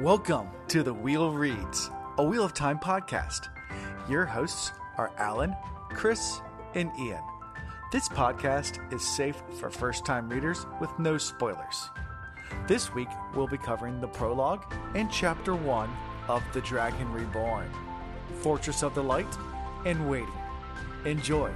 Welcome to the Wheel Reads, a Wheel of Time podcast. Your hosts are Alan, Chris, and Ian. This podcast is safe for first time readers with no spoilers. This week, we'll be covering the prologue and chapter 1 of The Dragon Reborn, Fortress of the Light, and Waiting. Enjoy.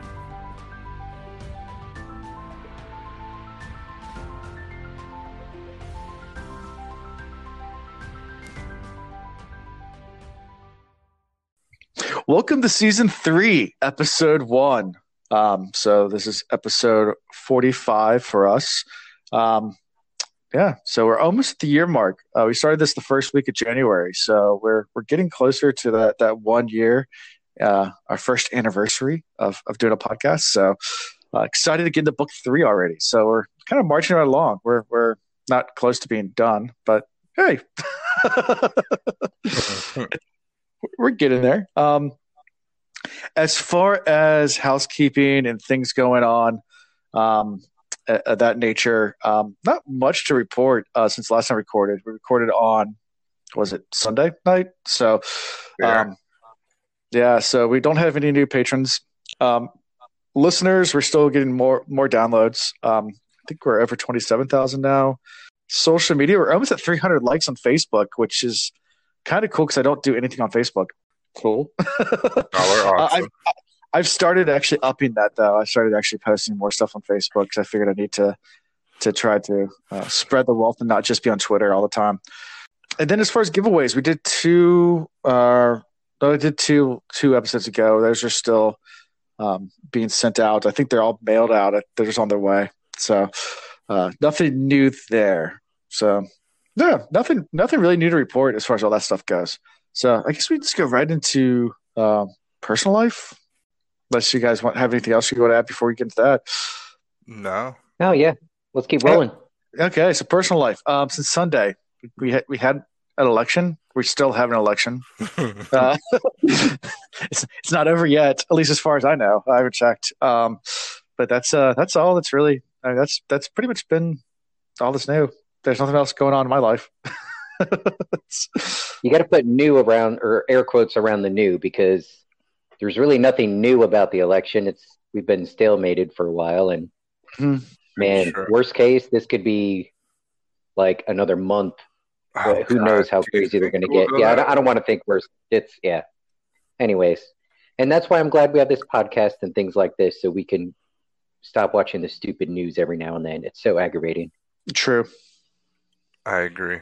Welcome to season three, episode one. Um, so this is episode forty-five for us. Um, yeah, so we're almost at the year mark. Uh, we started this the first week of January, so we're we're getting closer to that that one year, uh, our first anniversary of of doing a podcast. So uh, excited to get into book three already. So we're kind of marching right along. We're we're not close to being done, but hey. we're getting there. Um, as far as housekeeping and things going on, um, of that nature, um, not much to report uh, since last time we recorded. We recorded on, was it Sunday night? So, Yeah. um, yeah. So we don't have any new patrons. Um, listeners, we're still getting more more downloads. Um, I think we're over twenty seven thousand now. Social media, we're almost at three hundred likes on Facebook, which is kind of cool because I don't do anything on Facebook. Cool. Uh, awesome. I've, I've started actually upping that though. I started actually posting more stuff on Facebook because I figured I need to to try to uh, spread the wealth and not just be on Twitter all the time. And then as far as giveaways, we did two. Uh, I did two two episodes ago. Those are still um, being sent out. I think they're all mailed out. They're just on their way. So uh, nothing new there. So yeah, nothing nothing really new to report as far as all that stuff goes. So I guess we just go right into um, personal life. Unless you guys want have anything else you want to add before we get into that. no. Oh yeah, let's keep rolling. Okay, so personal life. Um, since Sunday, we had we had an election. We still have an election. Uh, it's it's not over yet, at least as far as I know. I haven't checked. Um, but that's uh that's all. That's really I mean, that's that's pretty much been all that's new. There's nothing else going on in my life. It's- You got to put new around or air quotes around the new because there's really nothing new about the election. It's we've been stalemated for a while, and Hmm. man, Sure. worst case, this could be like another month. Oh, Who God. knows how crazy they're going to get? Yeah, I don't, I don't want to think worse. It's yeah. Anyways, and that's why I'm glad we have this podcast and things like this, so we can stop watching the stupid news every now and then. It's so aggravating. True. I agree.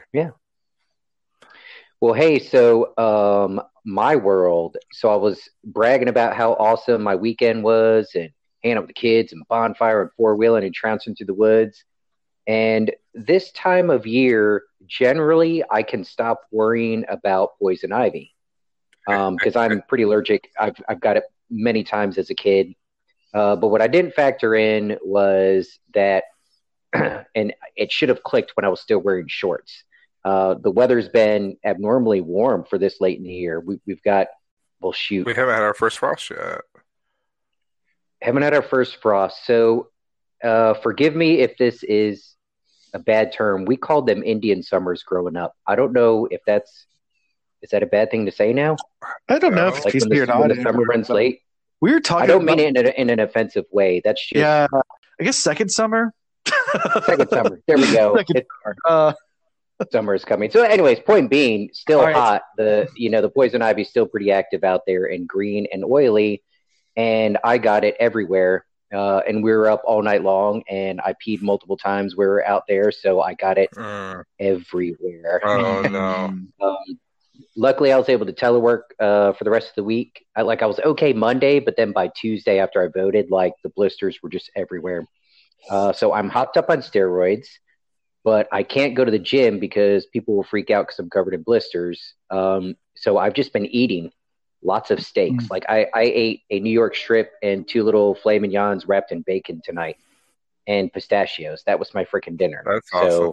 Well, hey, so um, my world. So I was bragging about how awesome my weekend was, and hanging out with the kids, and bonfire, and four wheeling, and trouncing through the woods. And this time of year, generally, I can stop worrying about poison ivy because I'm pretty allergic. I've I've got it many times as a kid. Uh, but what I didn't factor in was that, and it should have clicked when I was still wearing shorts. Uh, the weather's been abnormally warm for this late in the year. We, we've got, well, shoot, We haven't had our first frost yet. haven't had our first frost. So, uh, forgive me if this is a bad term. We called them Indian summers growing up. I don't know if that's is that a bad thing to say now? I don't know if it's Like PC when or the, not. when the summer runs late. We were talking. I don't about, mean it in, a, in an offensive way. That's just Yeah, I guess second summer. second summer. There we go. Second It- Uh, summer is coming. So, anyways, point being, still All right. hot. The you know the poison ivy is still pretty active out there and green and oily, and I got it everywhere. Uh, and we were up all night long, and I peed multiple times. We were out there, so I got it Mm. everywhere. Oh no. Um, luckily, I was able to telework uh, for the rest of the week. I, like I was okay Monday, but then by Tuesday after I voted, like the blisters were just everywhere. Uh, so I'm hopped up on steroids, but I can't go to the gym because people will freak out because I'm covered in blisters. Um, so I've just been eating lots of steaks. Mm. Like I, I ate a New York strip and two little filet mignons wrapped in bacon tonight, and pistachios. That was my freaking dinner. That's so. awesome.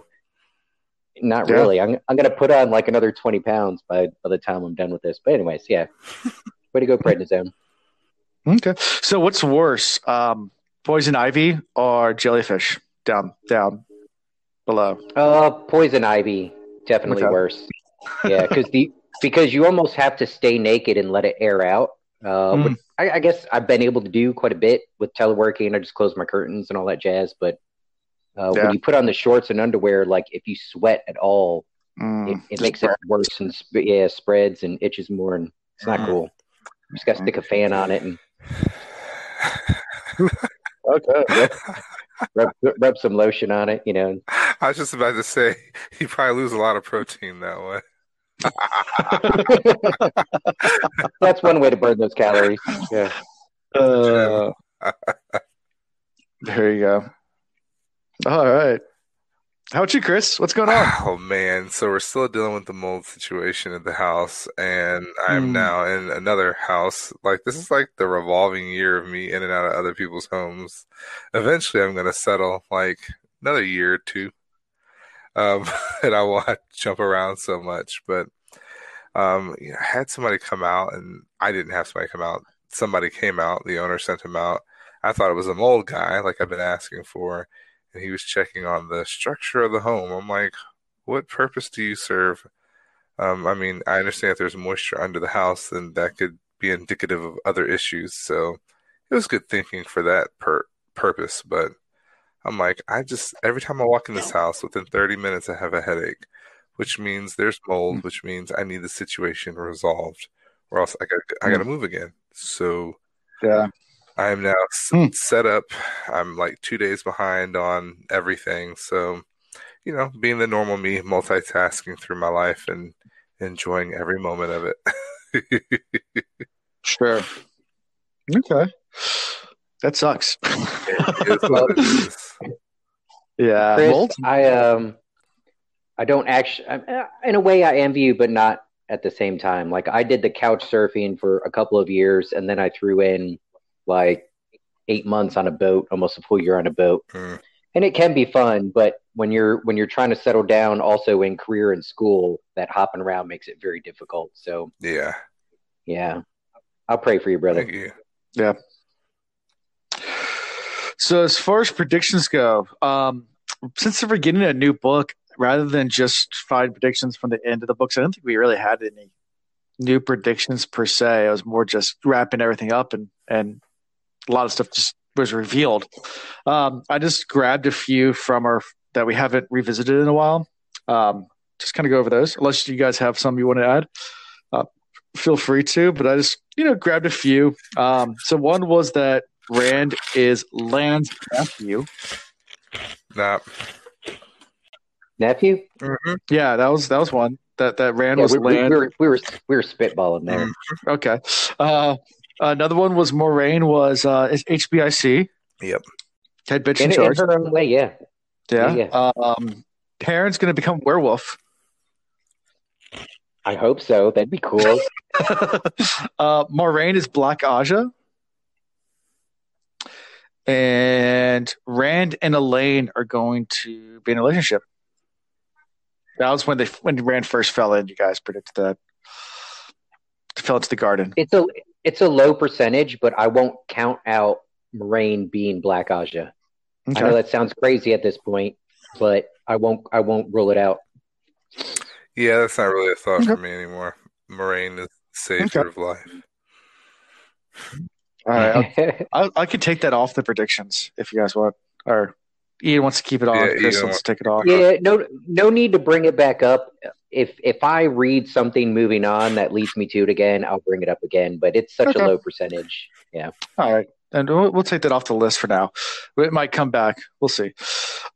Not Yeah. really. I'm I'm gonna put on like another twenty pounds by by the time I'm done with this. But anyways, yeah. Way to go, prednisone. okay. So what's worse, um, poison ivy or jellyfish? Down, down, below. Uh, poison ivy, definitely Okay. worse. yeah, because the because you almost have to stay naked and let it air out. Uh, Mm. I, I guess I've been able to do quite a bit with teleworking. I just close my curtains and all that jazz. But uh, Yeah. when you put on the shorts and underwear, like if you sweat at all, Mm. it, it makes it worse and sp- yeah, spreads and itches more, and it's not Mm. cool. You just got to stick a fan on it and Okay. rub, rub some lotion on it. You know, I was just about to say you probably lose a lot of protein that way. that's one way to burn those calories. Yeah. Uh, there you go. All right. How about you, Chris? What's going on? Oh man, so we're still dealing with the mold situation at the house, and I'm Hmm. now in another house. Like this is like the revolving year of me in and out of other people's homes. Eventually, I'm gonna settle like another year or two, um, and I to jump around so much. But um, you know, I had somebody come out, and I didn't have somebody come out. Somebody came out. The owner sent him out. I thought it was a mold guy, like I've been asking for and he was checking on the structure of the home. I'm like, what purpose do you serve? Um, I mean, I understand if there's moisture under the house, then that could be indicative of other issues. So it was good thinking for that per- purpose. But I'm like, I just, every time I walk in this house, within 30 minutes, I have a headache, which means there's mold, which means I need the situation resolved, or else I got I got to move again. So Yeah. I am now Hmm. set up. I'm like two days behind on everything. So, you know, being the normal me, multitasking through my life and enjoying every moment of it. Sure. Okay. That sucks. It is what it is. Yeah. Chris, Mold? I um, I don't actually. In a way, I envy you, but not at the same time. Like I did the couch surfing for a couple of years, and then I threw in like eight months on a boat, almost a full year on a boat, Mm. and it can be fun. But when you're when you're trying to settle down, also in career and school, that hopping around makes it very difficult. So Yeah. yeah, I'll pray for you, brother. Thank you. Yeah. So as far as predictions go, um, since we're getting a new book, rather than just five predictions from the end of the books, I don't think we really had any new predictions per se. It was more just wrapping everything up, and and a lot of stuff just was revealed. Um, I just grabbed a few from our that we haven't revisited in a while. Um, just kind of go over those, unless you guys have some you want to add. Uh, feel free to, but I just you know grabbed a few. Um, so one was that Rand is Land's nephew. Nah. Nephew, Mhm. Yeah, that was that was one. That that Rand yeah, was we, we, Land. we were we were we were spitballing there. Mm. Okay. Uh, another one was Moiraine was uh, HBIC. Yep. Head bitch In, in in charge. her own way, yeah. Yeah. yeah. Um, Perrin's going to become werewolf. I hope so. That'd be cool. uh, Moiraine is Black Ajah. And Rand and Elayne are going to be in a relationship. That was when they when Rand first fell in. You guys predicted that. Fell into the garden. it's a it's a low percentage, but I won't count out Moiraine being Black Ajah. I know that sounds crazy at this point, but I won't I won't rule it out. Yeah, that's not really a thought Okay. for me anymore. Moiraine is the savior Okay. of life. All right. I, I could take that off the predictions if you guys want. Or Ian wants to keep it on. Yeah, Chris wants to take it off. yeah, no no need to bring it back up. If if I read something moving on that leads me to it again, I'll bring it up again. But it's such Okay. a low percentage. Yeah. All right. And we'll, we'll take that off the list for now. It might come back. We'll see.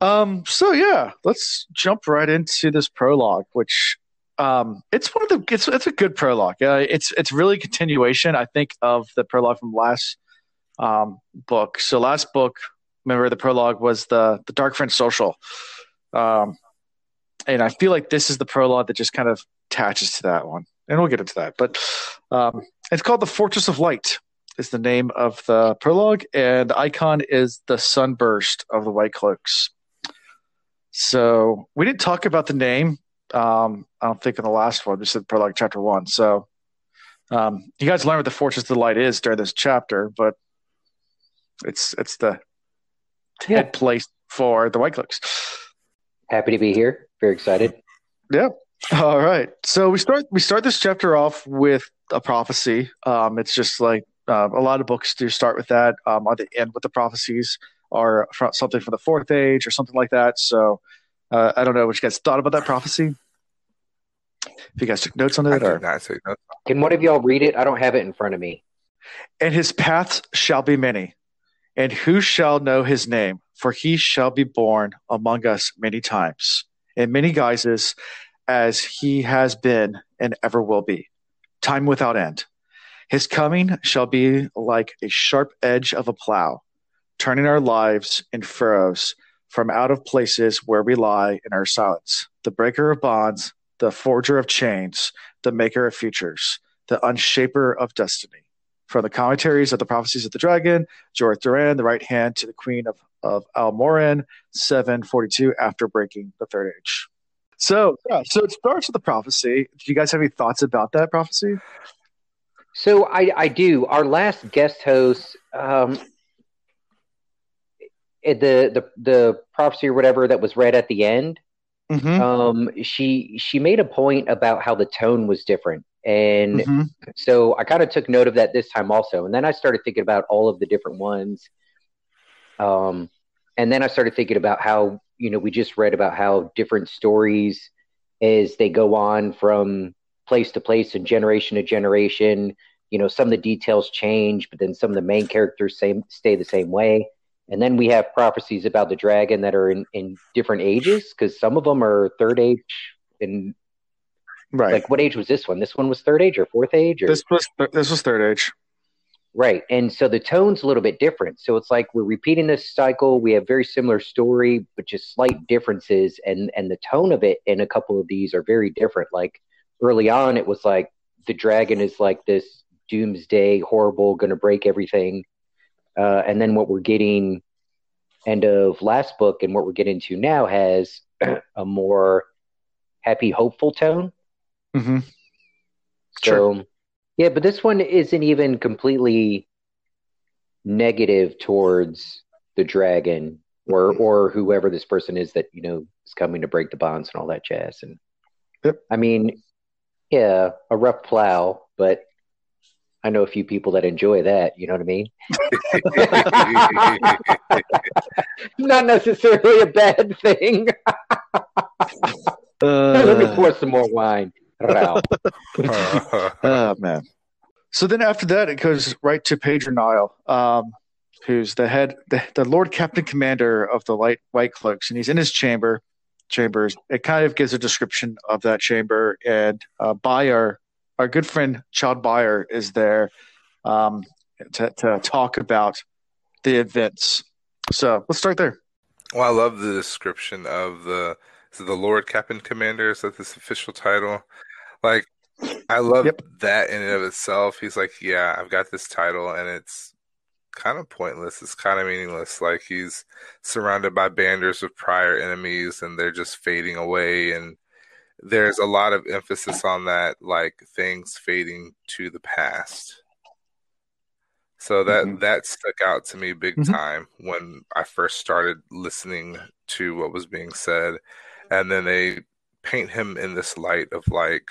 Um, so yeah, let's jump right into this prologue, which um, it's one of the it's it's a good prologue. Uh, it's it's really continuation, I think, of the prologue from last um, book. So last book, remember the prologue was the the Dark Friend Social, um, and I feel like this is the prologue that just kind of attaches to that one, and we'll get into that. But um, it's called the Fortress of Light is the name of the prologue, and the icon is the sunburst of the White Cloaks. So we didn't talk about the name. Um, I don't think in the last one. We said prologue chapter one. So um, you guys learn what the Fortress of the Light is during this chapter, but it's it's the Yeah. head place for the White Cloaks. Happy to be here. Very excited. Yeah. All right. So we start we start this chapter off with a prophecy. Um, it's just like uh, a lot of books do start with that. Um, or the end with the prophecies, or from something from the fourth age, or something like that. So uh, I don't know what you guys thought about that prophecy. If you guys took notes on I it, did or not take notes. Can one of y'all read it? I don't have it in front of me. and his paths shall be many, and who shall know his name? For he shall be born among us many times, in many guises, as he has been and ever will be, time without end. His coming shall be like a sharp edge of a plow, turning our lives in furrows from out of places where we lie in our silence. The breaker of bonds, the forger of chains, the maker of futures, the unshaper of destiny. From the commentaries of the prophecies of the dragon, Jurith Dorine, the right hand to the queen of, of Almoren, 742 after breaking the third age. So, yeah, so it starts with the prophecy. Do you guys have any thoughts about that prophecy? So I, I do. Our last guest host, um, eh, the the the prophecy or whatever that was read at the end, Mm-hmm. um, she she made a point about how the tone was different, and mm-hmm. so I kind of took note of that this time also. And then I started thinking about all of the different ones. Um, and then I started thinking about how you know we just read about how different stories as they go on from place to place and generation to generation. You know, some of the details change, but then some of the main characters same stay the same way. And then we have prophecies about the dragon that are in, in different ages because some of them are third age. And Right. like, what age was this one? This one was third age or fourth age? Or this was this was third age. Right. And so the tone's a little bit different. So it's like we're repeating this cycle. We have very similar story, but just slight differences. And and the tone of it in a couple of these are very different. Like early on, it was like the dragon is like this doomsday, horrible, going to break everything. Uh, and then what we're getting end of last book and what we're getting to now has a more happy, hopeful tone. Mm-hmm. So, yeah, but this one isn't even completely negative towards the dragon or or whoever this person is that you know is coming to break the bonds and all that jazz. And Yep. I mean, yeah, a rough plow, but I know a few people that enjoy that. You know what I mean? Not necessarily a bad thing. Let me Uh, pour some more wine. Oh man. So then after that, it goes right to Pedron Niall, um, who's the head, the, the Lord Captain Commander of the Light White Cloaks, and he's in his chamber. Chambers. It kind of gives a description of that chamber, and uh, Byar, our good friend Child Byar, is there um, to, to talk about the events. So let's start there. Well, I love the description of the the Lord Captain Commander. Is that this official title? Like, I love Yep. that in and of itself. He's like, yeah, I've got this title, and it's kind of pointless. It's kind of meaningless. Like he's surrounded by banders of prior enemies, and they're just fading away. And there's a lot of emphasis on that, like things fading to the past. So that Mhm. that stuck out to me big Mhm. time when I first started listening to what was being said, and then they paint him in this light of like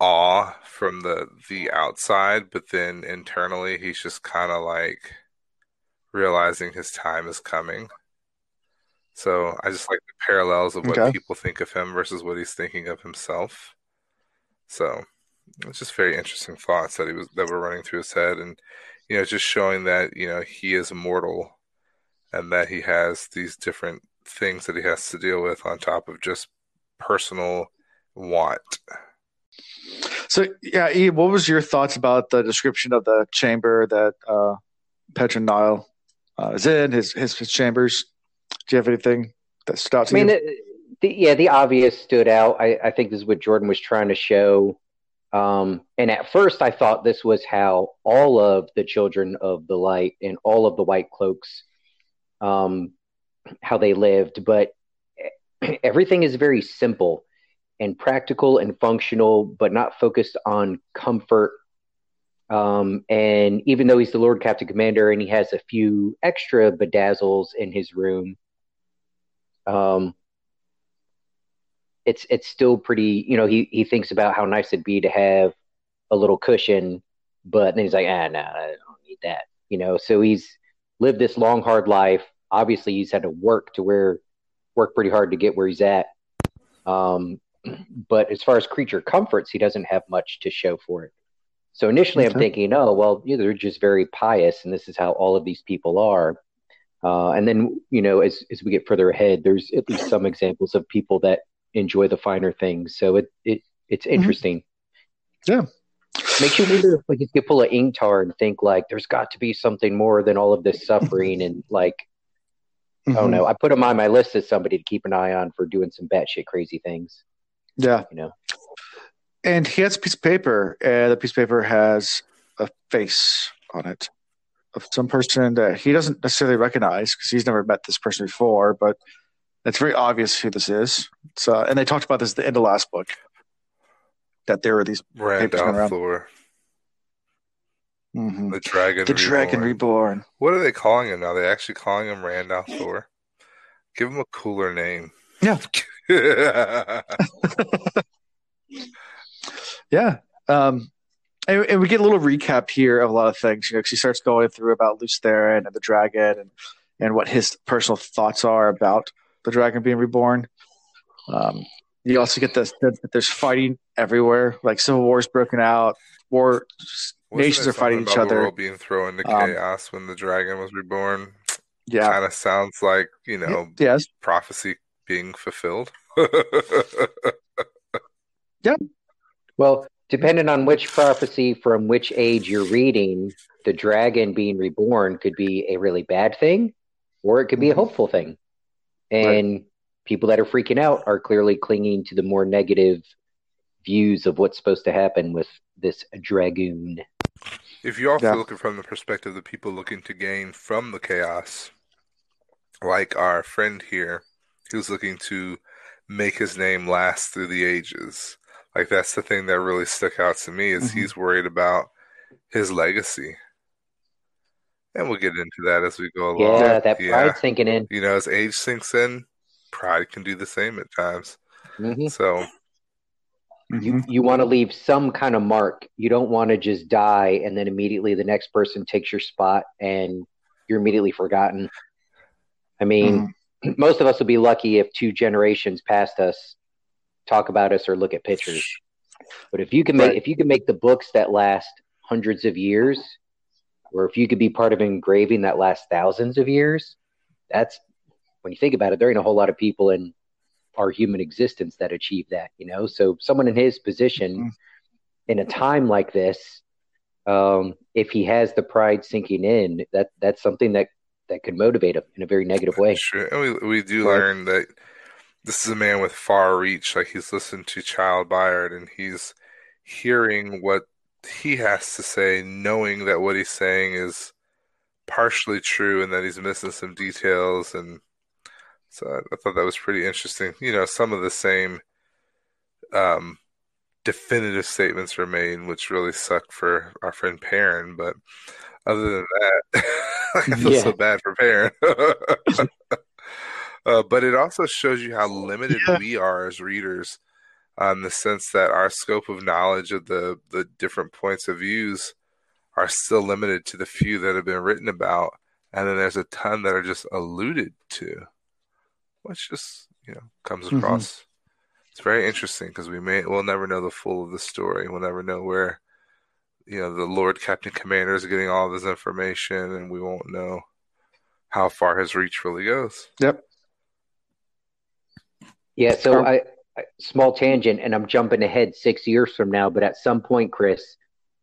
awe from the the outside, but then internally he's just kind of like realizing his time is coming. So I just like the parallels of what Okay. people think of him versus what he's thinking of himself. So it's just very interesting thoughts that he was that were running through his head, and you know, just showing that you know he is mortal, and that he has these different things that he has to deal with on top of just personal want. So yeah, E, what was your thoughts about the description of the chamber that uh, uh, is in? His, his his chambers. Do you have anything that stood out I mean, you? the, yeah, the obvious stood out. I, I think this is what Jordan was trying to show. Um, and at first, I thought this was how all of the children of the light and all of the white cloaks, um, how they lived. But everything is very simple and practical and functional, but not focused on comfort. Um, and even though he's the Lord Captain Commander and he has a few extra bedazzles in his room, um, it's it's still pretty. You know, he he thinks about how nice it'd be to have a little cushion, but then he's like, ah, no, I don't need that. You know, so he's lived this long, hard life. Obviously, he's had to work to where work pretty hard to get where he's at. Um, but as far as creature comforts, he doesn't have much to show for it. So initially, okay. I'm thinking, oh, well, yeah, they're just very pious, and this is how all of these people are. Uh, and then, you know, as as we get further ahead, there's at least some examples of people that enjoy the finer things. So it it it's mm-hmm. interesting. Mm-hmm. Yeah, makes you wonder if like you could pull an Ingtar and think like there's got to be something more than all of this suffering and like mm-hmm. I don't know. I put him on my list as somebody to keep an eye on for doing some batshit crazy things. Yeah, you know. And he has a piece of paper, and the piece of paper has a face on it of some person that he doesn't necessarily recognize because he's never met this person before, but it's very obvious who this is. So, and they talked about this at the end of last book that there were these Rand al'Thor. Mm-hmm. The dragon. The reborn. dragon reborn. What are they calling him now? Are they actually calling him Rand al'Thor? Give him a cooler name. Yeah. yeah. Um, and, and, we get a little recap here of a lot of things, you know, because he starts going through about Lews Therin and the dragon and, and what his personal thoughts are about the dragon being reborn. Um, you also get the sense that there's fighting everywhere, like civil wars broken out, war Wasn't nations are fighting each other. The world being thrown into um, chaos when the dragon was reborn. Yeah, kind of sounds like you know, yes, prophecy being fulfilled. yeah. Well, depending on which prophecy from which age you're reading, the dragon being reborn could be a really bad thing, or it could be a mm-hmm. hopeful thing. And right people that are freaking out are clearly clinging to the more negative views of what's supposed to happen with this dragoon. If you're also yeah. looking from the perspective of the people looking to gain from the chaos, like our friend here, who's looking to make his name last through the ages. Like that's the thing that really stuck out to me is mm-hmm. he's worried about his legacy. And we'll get into that as we go along. Yeah, that yeah. pride sinking in. You know, as age sinks in, pride can do the same at times. Mm-hmm. So you mm-hmm. you want to leave some kind of mark. You don't want to just die and then immediately the next person takes your spot and you're immediately forgotten. I mean, mm-hmm. most of us will be lucky if two generations past us talk about us or look at pictures. But if you can make right. if you can make the books that last hundreds of years, or if you could be part of engraving that lasts thousands of years, that's when you think about it, there ain't a whole lot of people in our human existence that achieve that, you know? So someone in his position mm-hmm. in a time like this, um, if he has the pride sinking in, that that's something that that could motivate him in a very negative way. Sure. And we we do but, learn that this is a man with far reach. Like he's listened to Child Bayard and he's hearing what he has to say, knowing that what he's saying is partially true and that he's missing some details and so I, I, thought that was pretty interesting. You know, some of the same um, definitive statements were made, which really sucked for our friend Perrin. But other than that, I feel yeah. so bad for Perrin. uh, but it also shows you how limited yeah. we are as readers, um, in the sense that our scope of knowledge of the the different points of views are still limited to the few that have been written about, and then there's a ton that are just alluded to which just you know comes mm-hmm. across. Mm-hmm. It's very interesting because we may we'll never know the full of the story. We'll never know where you know the Lord Captain Commander is getting all this information, and we won't know how far his reach really goes. Yep. Yeah. So I, I small tangent, and I'm jumping ahead six years from now. But at some point, Chris,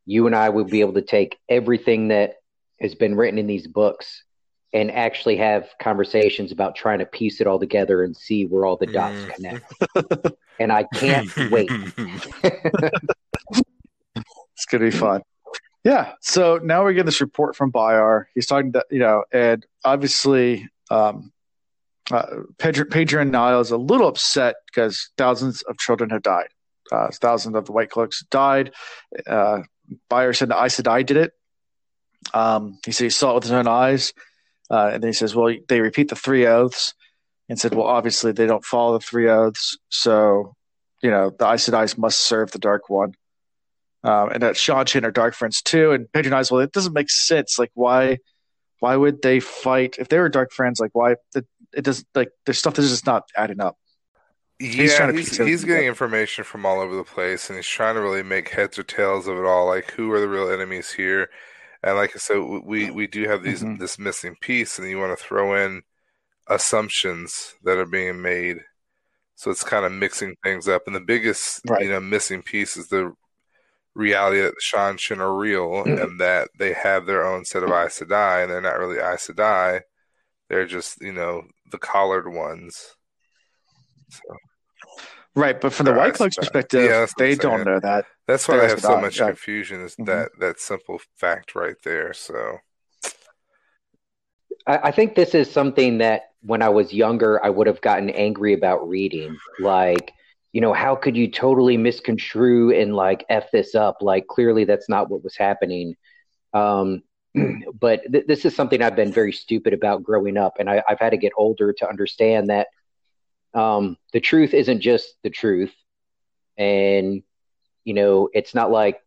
you and I will be able to take everything that has been written in these books and actually have conversations about trying to piece it all together and see where all the dots mm. connect. and I can't wait. it's gonna be fun. Yeah. So now we get this report from Byar. He's talking to you know, and obviously, um, uh, Pedro, Pedron Niall is a little upset because thousands of children have died. Uh, thousands of the White Cloaks died. Uh, Byar said the Aes Sedai did it. Um, he said he saw it with his own eyes. Uh, and then he says, well, they repeat the three oaths. and said, well, obviously they don't follow the three oaths, so you know the Aes Sedai must serve the Dark One. Um, and that Seanchan are Dark Friends too, and Pedro Niles, well, it doesn't make sense. Like, why, why would they fight if they were Dark Friends? Like, why? It, it does like there's stuff that's just not adding up. He's yeah, he's, he's getting information from all over the place, and he's trying to really make heads or tails of it all. Like, who are the real enemies here? And like I said, we we do have these mm-hmm. this missing piece, and you want to throw in assumptions that are being made. So it's kind of mixing things up. And the biggest, right. you know, missing piece is the reality that Seanchan are real mm-hmm. and that they have their own set of Aes Sedai, and they're not really Aes Sedai. They're just, you know, the collared ones. So. Right, but from the White Cloaks perspective, yeah, they don't know that. That's why I have so much yeah. confusion. Is mm-hmm. that that simple fact right there? So, I, I think this is something that when I was younger, I would have gotten angry about reading. Like, you know, how could you totally misconstrue and like f this up? Like, clearly that's not what was happening. Um, but th- this is something I've been very stupid about growing up, and I, have had to get older to understand that um, the truth isn't just the truth, and you know, it's not like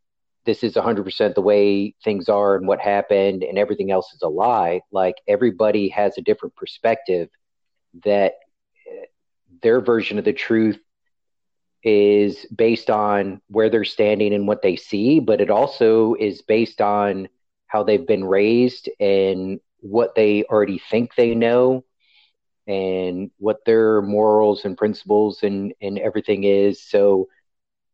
this is 100% the way things are and what happened and everything else is a lie like everybody has a different perspective that eh, their version of the truth is based on where they're standing and what they see but it also is based on how they've been raised and what they already think they know and what their morals and principles and and everything is so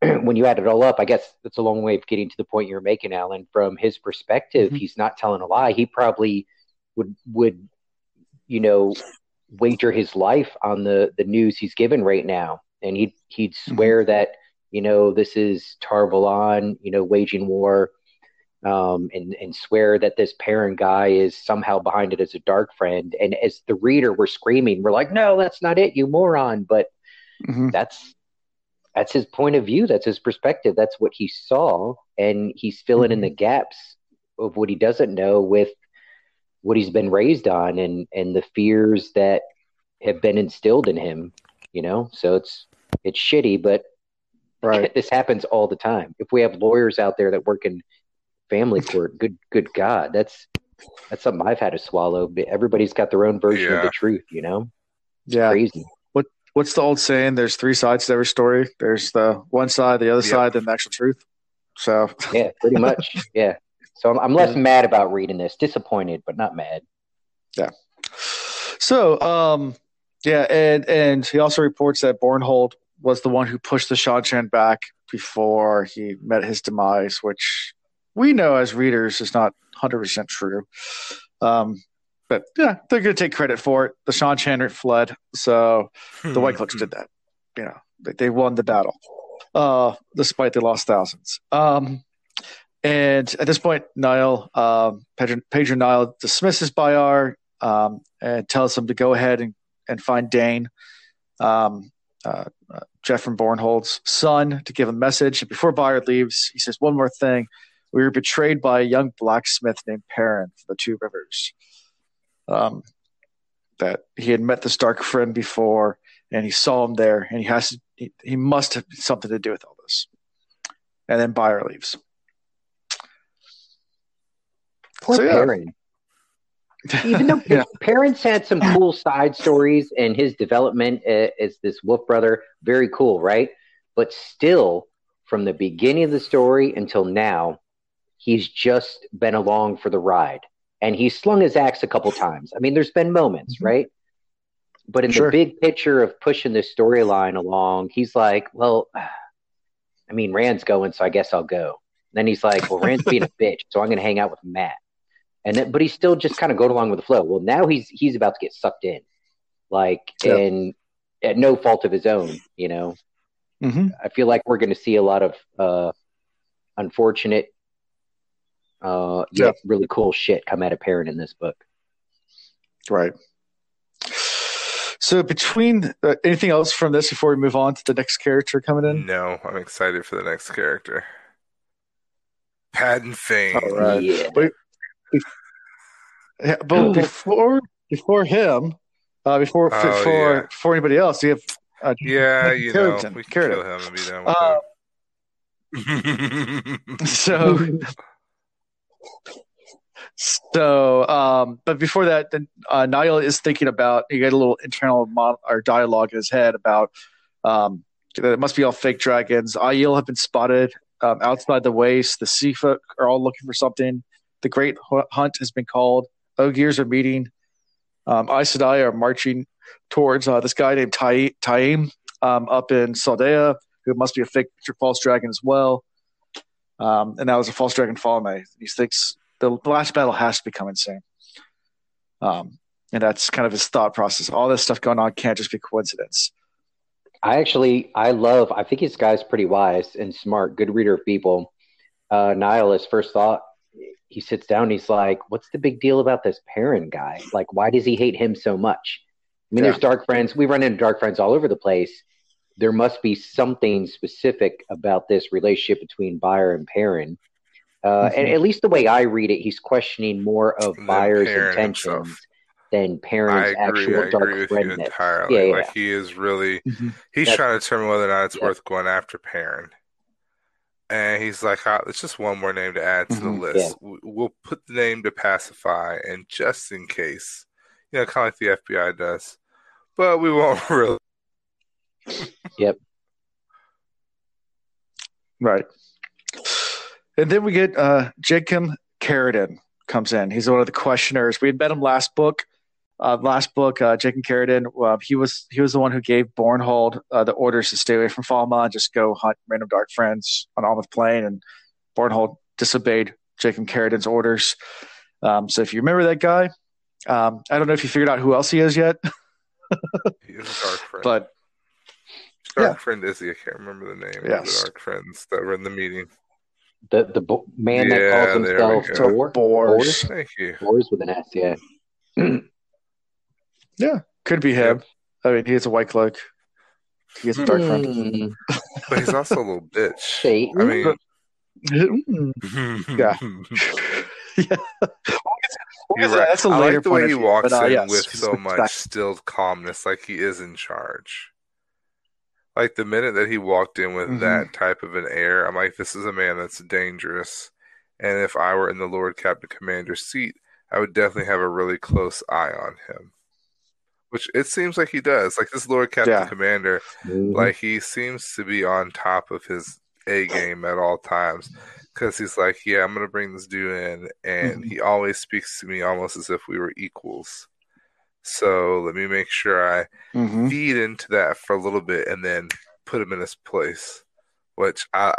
when you add it all up, I guess that's a long way of getting to the point you're making, Alan. From his perspective, mm-hmm. he's not telling a lie. He probably would would you know wager his life on the the news he's given right now, and he'd he'd mm-hmm. swear mm-hmm. that you know this is Tar Valon, you know, waging war, um, and and swear that this Perrin guy is somehow behind it as a dark friend. And as the reader, we're screaming, we're like, no, that's not it, you moron. But mm-hmm. that's that's his point of view that's his perspective that's what he saw and he's filling mm-hmm. in the gaps of what he doesn't know with what he's been raised on and and the fears that have been instilled in him you know so it's it's shitty but right this happens all the time if we have lawyers out there that work in family court good good god that's that's something i've had to swallow everybody's got their own version yeah. of the truth you know it's yeah crazy What what's the old saying? There's three sides to every story. There's the one side, the other yep. side, then the actual truth. So yeah, pretty much. yeah. So I'm, I'm less yeah. mad about reading this. Disappointed, but not mad. Yeah. So um, yeah, and and he also reports that Bornhald was the one who pushed the Seanchan back before he met his demise, which we know as readers is not 100% true. Um, but yeah, they're going to take credit for it. The Seanchan fled, so the White Cloaks did that. You know, they, they won the battle, uh, despite they lost thousands. Um, and at this point, Niall, um, Pedro, Pedron Niall dismisses Byar um, and tells him to go ahead and, and find Dain. um, uh, uh, Geofram Bornhald's son, to give a message. And before Bayard leaves, he says one more thing. We were betrayed by a young blacksmith named Perrin for the Two Rivers um, that he had met this dark friend before and he saw him there and he has to, he, he must have something to do with all this. And then Byar leaves. Poor so, Perrin. Even though yeah. parents had some cool side stories and his development as this wolf brother, very cool, right? But still, from the beginning of the story until now, he's just been along for the ride and he slung his axe a couple times. I mean, there's been moments, mm-hmm. right? But in sure. the big picture of pushing this storyline along, he's like, well, I mean, Rand's going, so I guess I'll go. And then he's like, well, Rand's being a bitch, so I'm going to hang out with Mat. And then, but he's still just kind of going along with the flow. Well, now he's he's about to get sucked in, like, yep. and at no fault of his own, you know. Mm-hmm. I feel like we're going to see a lot of uh, unfortunate uh, yeah, yeah, really cool shit come out of Perrin in this book. Right. So, between uh, anything else from this before we move on to the next character coming in? No, I'm excited for the next character. Padan Fain. All right. Yeah. But, yeah, but before before him, Uh, before Oh, before yeah. before anybody else, you have uh, Yeah, you know, we can Carrington. kill him and be done with Uh, so so um but before that then uh niall is thinking about he got a little internal mon- or dialogue in his head about um that it must be all fake dragons. Aiel have been spotted um, outside the waste. The sea folk are all looking for something the great hunt has been called ogiers are meeting um Aes Sedai are marching towards uh, this guy named Tai Taim um, up in Saldaea who must be a fake false dragon as well um, and that was a false dragon Falme. He thinks the, last battle has to become insane. Um, and that's kind of his thought process. All this stuff going on can't just be coincidence. I actually, I love, I think this guy's pretty wise and smart, good reader of people. Uh, Niall, his first thought, he sits down and he's like, What's the big deal about this Perrin guy? Like, why does he hate him so much? I mean, Yeah. there's dark friends. We run into dark friends all over the place. There must be something specific about this relationship between Byar and Perrin. Uh, And Mhm. at least the way I read it, he's questioning more of Than Byar's Perrin intentions himself. than Perrin's agree. actual I dark agree with you friendness. entirely. Yeah, yeah. Like he is really Mhm. he's That's- trying to determine whether or not it's Yeah. worth going after Perrin. And he's like, ah, it's just one more name to add to the list. W- We'll put the name to pacify, and just in case, you know, kind of like the FBI does, but we won't really. Yep. Right. And then we get uh, Jacob Carridin comes in. He's one of the questioners. We had met him last book. Uh, last book, uh, Jacob Carridin, uh, he was he was the one who gave Bornhald uh, the orders to stay away from Falme and just go hunt random dark friends on Almoth Plain. And Bornhald disobeyed Jacob Carridin's orders. Um, so if you remember that guy, um, I don't know if you figured out who else he is yet, He is a dark friend. but dark yeah. friend Izzy, I can't remember the name of Yes. the dark friends that were in the meeting. The the bo- man that Yeah, calls there himself go. Boars. Thank you. Boars with an S, yeah. Yeah, could be him. I mean, he has a white cloak. He is a dark friend. Hmm, But he's also a little bitch. Satan. I mean. Yeah. yeah. We'll get to You're right. That's a I later like the way he view, walks but, uh, in yes, with he's so back. much stilled calmness, like he is in charge. Like the minute that he walked in with Mhm. that type of an air, I'm like, this is a man that's dangerous. And if I were in the Lord Captain Commander's seat, I would definitely have a really close eye on him. Which it seems like he does. Like this Lord Captain Yeah. Commander, Mhm. like he seems to be on top of his A game at all times because he's like, yeah, I'm gonna bring this dude in, and Mhm. he always speaks to me almost as if we were equals. So let me make sure I Mhm. feed into that for a little bit and then put him in his place. Which I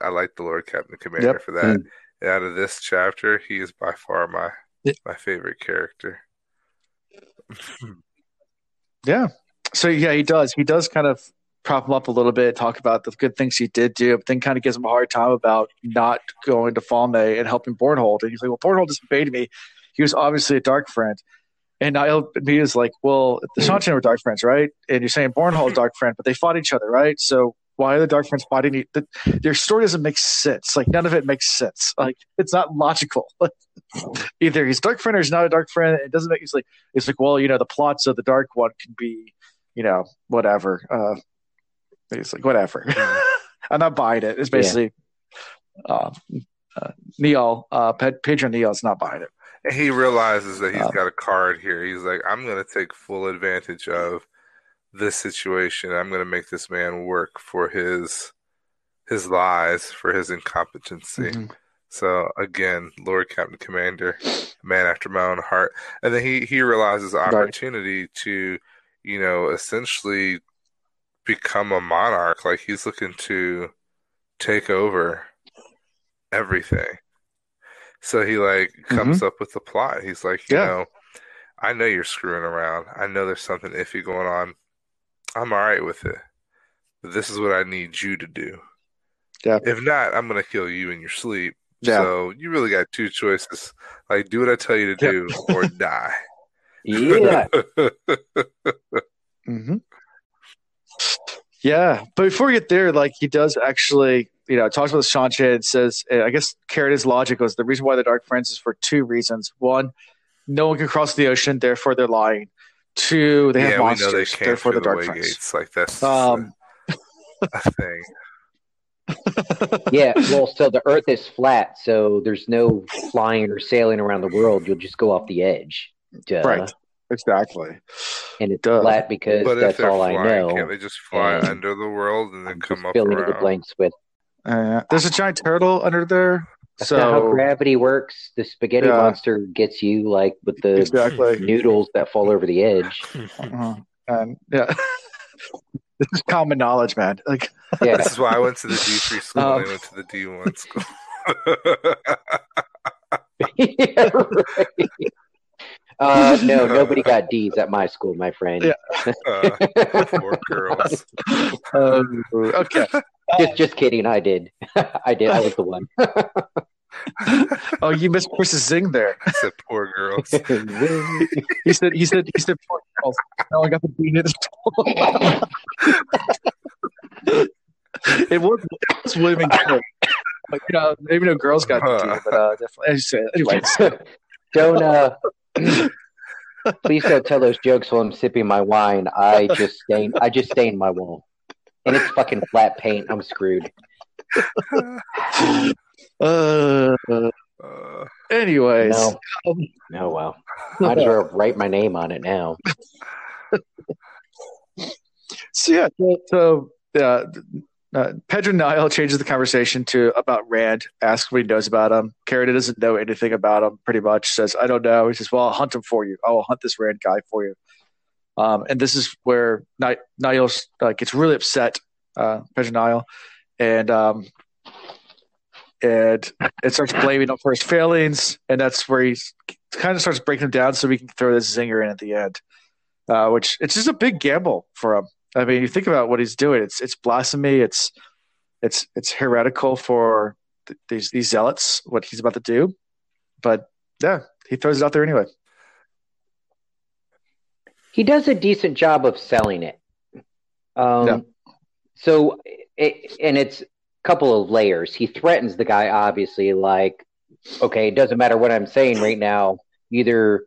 I, I like the Lord Captain Commander Yep. for that. And out of this chapter, he is by far my my favorite character. Yeah. So yeah, he does. He does kind of prop him up a little bit, talk about the good things he did do, but then kind of gives him a hard time about not going to Falme and helping Bornhald. And he's like, "Well, Bornhald disobeyed me. He was obviously a dark friend." And Niall is like, "Well, the Seanchan were dark friends, right? And you're saying Bornhald dark friend, but they fought each other, right? So why are the dark friends fighting? each- the- Their story doesn't make sense. Like none of it makes sense. Like it's not logical. Either he's dark friend or he's not a dark friend. It doesn't make. It's like it's like, well, you know, the plots of the dark one can be, you know, whatever. Uh, it's like whatever. I'm not buying it. It's basically uh, uh, Niall, uh, Pe- Pedron Niall's not buying it. And he realizes that he's Um, got a card here. He's like, I'm going to take full advantage of this situation. I'm going to make this man work for his his lies, for his incompetency. Mhm. So again, Lord Captain Commander, man after my own heart. And then he he realizes the Right. opportunity to, you know, essentially become a monarch. Like he's looking to take over everything. So he like comes up with the plot. He's like, you Yeah. know, I know you're screwing around. I know there's something iffy going on. I'm all right with it. But this is what I need you to do. Yeah. If not, I'm gonna kill you in your sleep. Yeah. So you really got two choices. Like do what I tell you to do or die. Yeah. hmm Yeah, but before we get there, like he does actually, you know, talks about Seanchan and says, uh, I guess Carridin's logic was the reason why the Dark Friends is for two reasons. One, no one can cross the ocean, therefore they're lying. Two, they have yeah, we monsters. know they came Therefore, the the dark way gates. Like that's Um, a thing. Yeah, well, so the Earth is flat, so there's no flying or sailing around the world. You'll just go off the edge. Duh. right. Exactly. And it's Duh. flat because But that's they're all I know. can't they just fly and under the world and then I'm come just up filling in the blanks with Uh, there's a giant turtle under there. That's not how So gravity works. The spaghetti Yeah. monster gets you like with the exactly. noodles that fall over the edge. Uh-huh. And yeah, this is common knowledge, man. Like, Yeah. This is why I went to the D three school Um, and I went to the D one school. yeah, right. Uh, no, nobody got D's at my school, my friend. Yeah. uh, four girls. um, okay. just, just kidding. I did. I did. I was the one. Oh, you missed Chris's zing there. I said poor girls. He said, he said, he said, poor girls. No, I got the beat in it. it was, it was women. too. But, you know, maybe no girls got the D, but uh, definitely. As you said, don't uh please don't tell those jokes while I'm sipping my wine. I just stained I just stained my wall. And it's fucking flat paint. I'm screwed. Uh, Uh, anyways. No. Oh well. Might as well write my name on it now. So yeah, so, uh, uh, Pedron Niall changes the conversation to about Rand, asks what he knows about him. Carridin doesn't know anything about him, pretty much. Says, I don't know. He says, Well, I'll hunt him for you. I will hunt this Rand guy for you. Um, and this is where Ni- Niall uh, gets really upset, uh, Pedron Niall, and um, and it starts blaming him for his failings, and that's where he kind of starts breaking him down so we can throw this zinger in at the end, uh, which it's just a big gamble for him. I mean, you think about what he's doing. It's it's blasphemy. It's it's it's heretical for th- these these zealots. What he's about to do, but yeah, he throws it out there anyway. He does a decent job of selling it. Um, Yeah. So, it, and it's couple of layers. He threatens the guy, obviously, like, okay, it doesn't matter what I'm saying right now. Either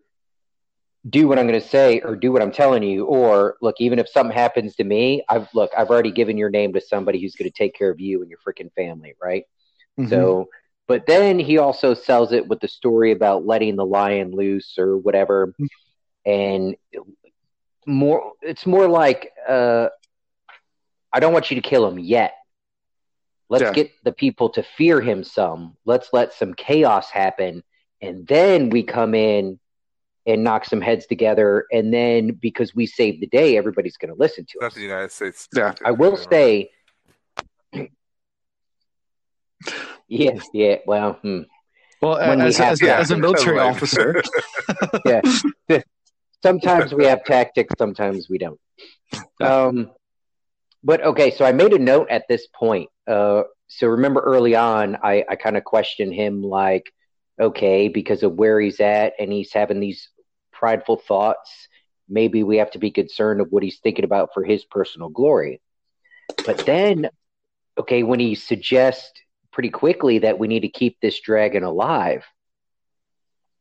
do what I'm going to say or do what I'm telling you. Or look, even if something happens to me, I've look, I've already given your name to somebody who's going to take care of you and your freaking family, right? Mm-hmm. So, but then he also sells it with the story about letting the lion loose or whatever, and more. It's more like, uh, I don't want you to kill him yet. Let's Yeah. get the people to fear him some. Let's let some chaos happen, and then we come in and knock some heads together. And then because we saved the day, everybody's going to listen to not us. the United States. Yeah. I will say, yeah, yeah. Well, hmm. well, when we as, have as, to- as a military Like- officer, yeah. sometimes we have tactics, sometimes we don't. Um, but okay, so I made a note at this point. Uh, so remember early on, I, I kind of questioned him, like, okay, because of where he's at, and he's having these prideful thoughts. Maybe we have to be concerned of what he's thinking about for his personal glory. But then, okay, when he suggests pretty quickly that we need to keep this dragon alive,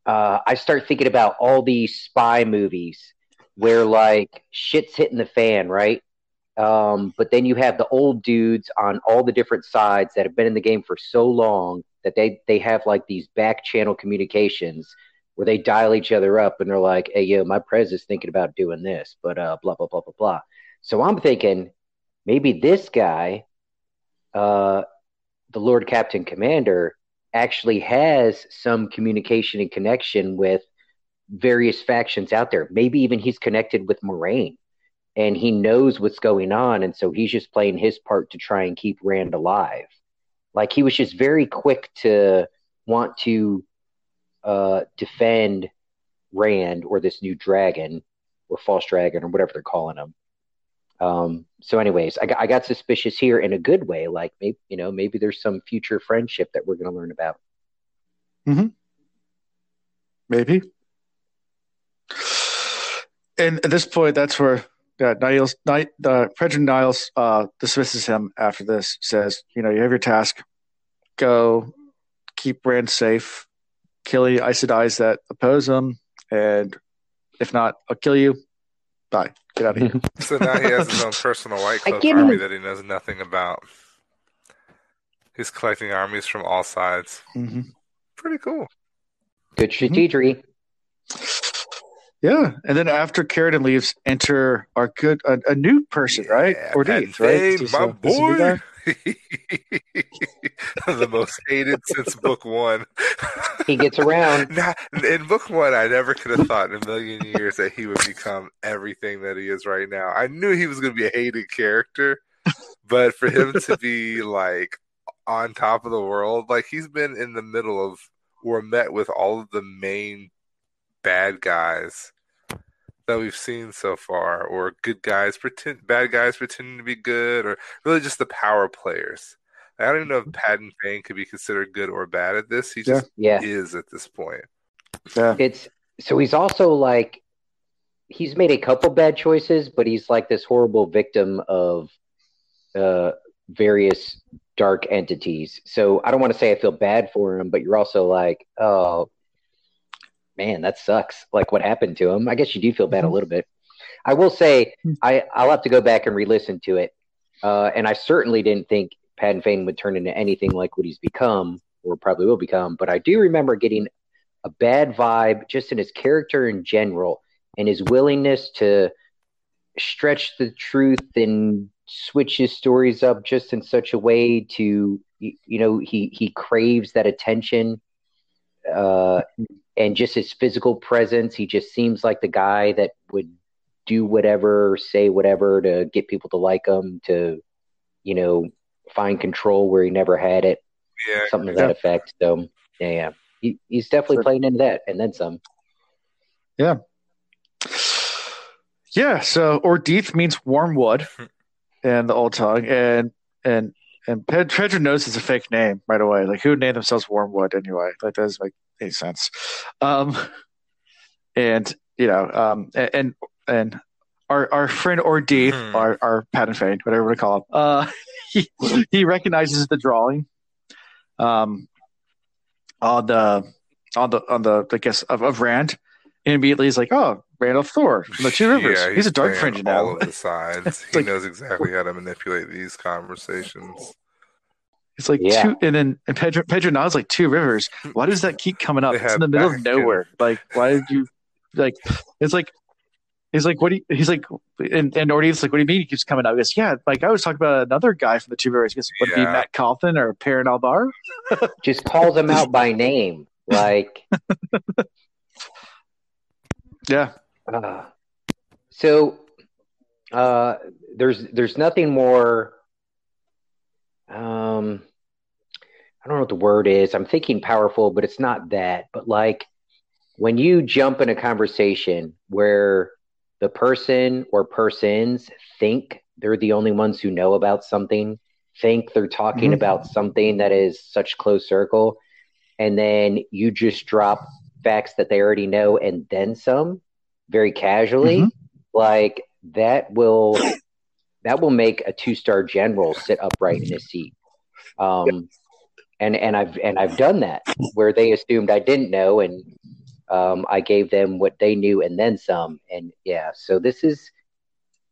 uh, I start thinking about all these spy movies where like shit's hitting the fan, right? Um, but then you have the old dudes on all the different sides that have been in the game for so long that they they have like these back channel communications where they dial each other up and they're like, "Hey, yo, my pres is thinking about doing this, but uh, blah blah blah blah blah." So I'm thinking maybe this guy, uh, the Lord Captain Commander, actually has some communication and connection with various factions out there. Maybe even he's connected with Moiraine and he knows what's going on. And so he's just playing his part to try and keep Rand alive. Like he was just very quick to want to uh, defend Rand or this new dragon or false dragon or whatever they're calling him. Um, so, anyways, I got, I got suspicious here in a good way. Like maybe you know maybe there's some future friendship that we're going to learn about. maybe. And at this point, that's where uh, Niles, Ni- uh, President Niles uh, dismisses him after this. Says, "You know, you have your task. Go, keep Rand safe, kill the Aes Sedais that oppose him, and if not, I'll kill you. Bye. Get out of here. So now he has his own personal white cloak army even- that he knows nothing about. He's collecting armies from all sides. hmm Pretty cool. Good strategy. Yeah, and then after Carridin leaves, enter our good a, a new person, right? Yeah, Ordeith, Pat right? Fane, Just, my uh, this new guy? boy. the most hated since book one. He gets around. Nah, in book one, I never could have thought in a million years that he would become everything that he is right now. I knew he was going to be a hated character, but for him to be like on top of the world, like he's been in the middle of or met with all of the main bad guys that we've seen so far, or good guys pretend bad guys pretending to be good, or really just the power players. I don't even know if Padan Fain could be considered good or bad at this. He just Yeah. is at this point. Yeah, It's so he's also like he's made a couple bad choices, but he's like this horrible victim of uh various dark entities. So I don't want to say I feel bad for him, but you're also like, oh man, that sucks. Like what happened to him. I guess you do feel bad a Mhm. little bit. I will say I, I'll have to go back and re-listen to it. Uh, and I certainly didn't think Padan Fain would turn into anything like what he's become, or probably will become. But I do remember getting a bad vibe just in his character in general and his willingness to stretch the truth and switch his stories up just in such a way to you, you know he he craves that attention uh and just his physical presence he just seems like the guy that would do whatever say whatever to get people to like him to you know find control where he never had it Yeah, something to that effect so yeah yeah he, he's definitely Sure. playing into that and then some yeah. Yeah, so Ordeith means wormwood in the old tongue, and and and Ped- Pedro knows it's a fake name right away. Like who would name themselves Wormwood anyway? Like that doesn't any sense. Um, and you know, um, and and, our our friend Ordeith, Hmm. our our Padan Fain, whatever we call him, uh, he he recognizes the drawing, um, on the on the on the I guess of, of Rand, and immediately he's like, oh, Rand al'Thor from the Two Rivers. Yeah, he's, a dark fringe all of the sides. He like- knows exactly how to manipulate these conversations. It's like Yeah. two, and then and Pedro Pedro now is like two rivers. Why does that keep coming up? It's in the middle of nowhere. Like, why did you like? It's like he's like, what do you? He's like, and and Ortiz like, what do you mean? He keeps coming up. He goes, yeah, like I was talking about another guy from the two rivers. He goes, would it be Mat Cauthon or Perrin Aybara? just calls him out by name like Yeah, Uh, so uh, there's there's nothing more. Um, I don't know what the word is. I'm thinking powerful, but it's not that. But like when you jump in a conversation where the person or persons think they're the only ones who know about something, think they're talking Mhm. about something that is such close circle, and then you just drop facts that they already know and then some very casually Mhm. like that will that will make a two star general sit upright in his seat. Um and and i've and i've done that where they assumed i didn't know and um i gave them what they knew and then some. And yeah so this is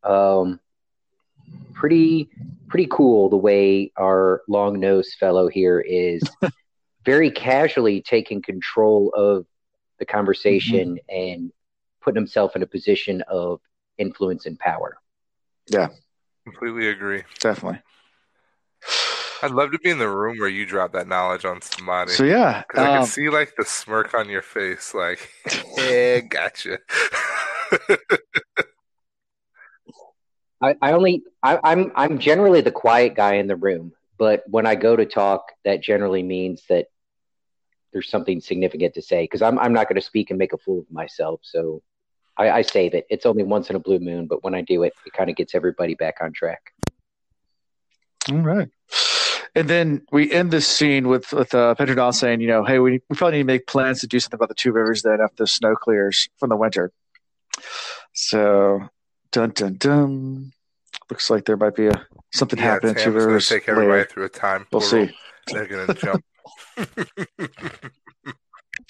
um pretty pretty cool the way our long nosed fellow here is very casually taking control of the conversation and putting himself in a position of influence and power. Completely agree. definitely. I'd love to be in the room where you drop that knowledge on somebody. So yeah, Because I um, can see like the smirk on your face, like, yeah, gotcha. I, I only I, I'm I'm generally the quiet guy in the room, but when I go to talk, that generally means that there's something significant to say because I'm I'm not going to speak and make a fool of myself. So I, I save it. It's only once in a blue moon, but when I do it, it kind of gets everybody back on track. All right. And then we end this scene with with uh, Pedro Don saying, you know, hey, we, we probably need to make plans to do something about the two rivers then after the snow clears from the winter. So, dun dun dun. Looks like there might be a something yeah, happening. Two gonna rivers take everybody later. through a time We'll portal. see. They're gonna jump.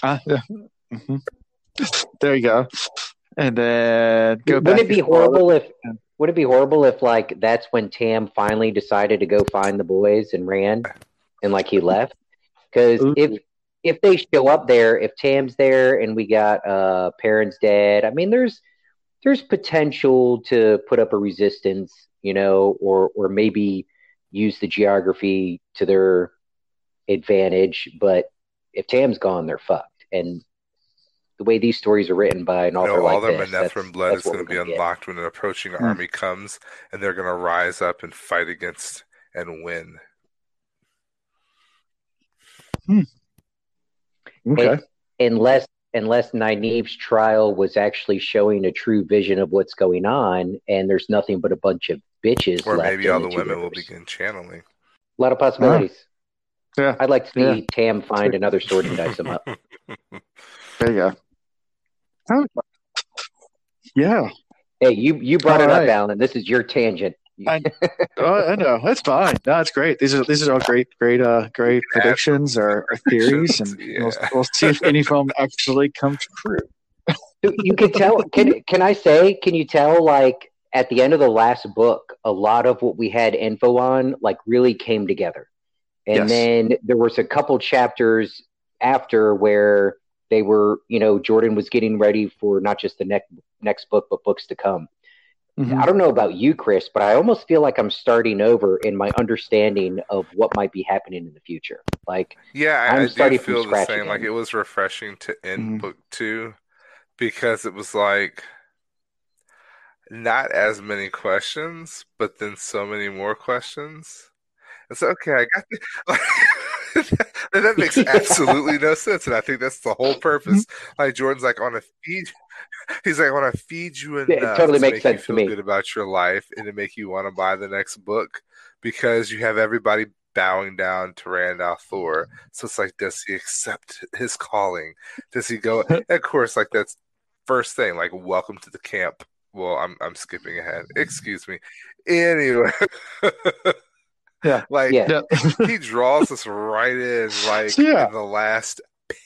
Ah, yeah. Mhm. There you go. And then go Wouldn't back. it be horrible if would it be horrible if like that's when Tam finally decided to go find the boys and ran and like he left? Because if if they show up there, if Tam's there and we got uh parents dead, I mean there's there's potential to put up a resistance, you know, or or maybe use the geography to their advantage. But if Tam's gone, they're fucked. And the way these stories are written by an You author know, like all their this, that's, Manetheren blood that's is going to be gonna get. unlocked when an approaching Hmm. army comes, and they're going to rise up and fight against and win. Okay. unless unless Nynaeve's trial was actually showing a true vision of what's going on, and there's nothing but a bunch of bitches Or left maybe all the the two women will begin channeling. A lot of possibilities. Yeah. I'd like to see Yeah. Tam find another sword and dice him up. There you go. Yeah. Hey, you you brought All it right. up, Alan. This is your tangent. I- Oh, I know. That's fine. No, it's great. These are these are all great, great, uh, great Yeah. predictions or, or theories, and we'll, we'll see if any of them actually come true. you can tell. Can can I say? Can you tell? Like at the end of the last book, a lot of what we had info on, like, really came together. And Yes. then there was a couple chapters after where they were, you know, Jordan was getting ready for not just the next next book, but books to come. Mhm. I don't know about you, Chris, but I almost feel like I'm starting over in my understanding of what might be happening in the future. Like, Yeah, I, I'm I do starting from feel the scratch same. again. Like it was refreshing to end Mhm. book two because it was like not as many questions, but then so many more questions. It's okay. I got the, and that makes absolutely no sense, and I think that's the whole purpose. Mm-hmm. Like Jordan's like, on a feed. He's like, I want to feed you enough Yeah, it totally to makes make sense you to feel me. good about your life and to make you want to buy the next book because you have everybody bowing down to Rand al'Thor. So it's like, does he accept his calling? Does he go? of course, like that's first thing. Like, welcome to the camp. Well, I'm I'm skipping ahead. Excuse me. Anyway, Yeah. like yeah, Yeah. he draws us right in, like Yeah. in the last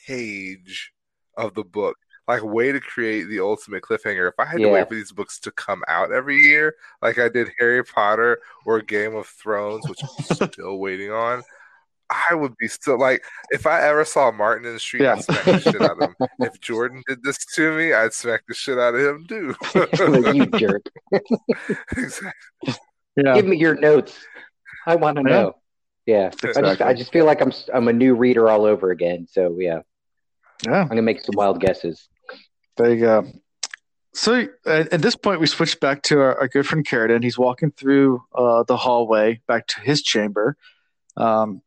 page of the book. Like, way to create the ultimate cliffhanger. If I had to wait for these books to come out every year, like I did Harry Potter or Game of Thrones, which I'm still waiting on, I would be still like, if I ever saw Martin in the street, Yeah. I'd smack the shit out of him. If Jordan did this to me, I'd smack the shit out of him too. you jerk. exactly. Yeah. Give me your notes. I want to Yeah. know. Yeah, I just I just feel like I'm I'm a new reader all over again. So yeah, Yeah. I'm gonna make some wild guesses. There you go. So at, at this point, we switch back to our, our good friend Carridin. He's walking through uh, the hallway back to his chamber. Um,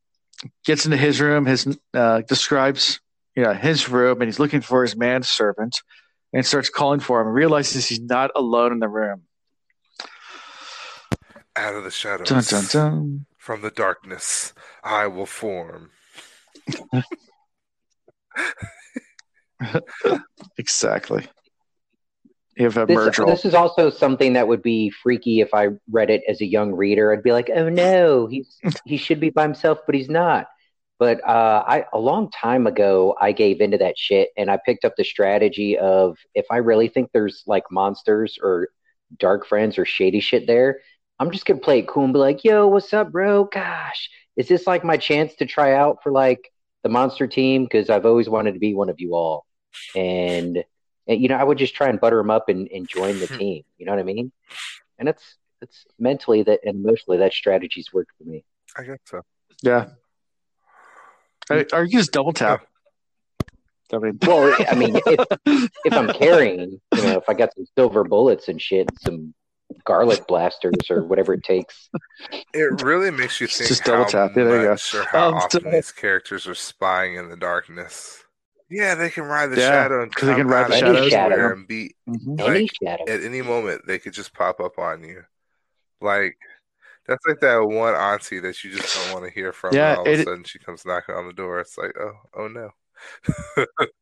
gets into his room. His uh, describes you know his room, and he's looking for his manservant, and starts calling for him. And realizes he's not alone in the room. Out of the shadows. Dun dun dun. From the darkness, I will form. Exactly. You have a This, this is also something that would be freaky if I read it as a young reader. I'd be like, "Oh no, he's he should be by himself, but he's not." But uh, I a long time ago, I gave into that shit, and I picked up the strategy of if I really think there's like monsters or dark friends or shady shit there, I'm just gonna play it cool and be like, "Yo, what's up, bro? Gosh, is this like my chance to try out for like the monster team? Because I've always wanted to be one of you all." And and, you know, I would just try and butter them up and, and join the team. You know what I mean? And it's it's mentally that and emotionally that strategy's worked for me. I guess so. yeah. Or or you just double tap. I mean, Well, I mean, if, if I'm carrying, you know, if I got some silver bullets and shit, some garlic blasters or whatever it takes. It really makes you think just double tap. Yeah, there you go. or how Um, often so- these characters are spying in the darkness. Yeah, they can ride the Yeah, shadow and 'cause they can come ride out the of shadows. nowhere and be mhm. Any Like, shadow. at any moment they could just pop up on you. Like that's like that one auntie that you just don't want to hear from. Yeah, and all of a sudden she comes knocking on the door. It's like, oh, oh no.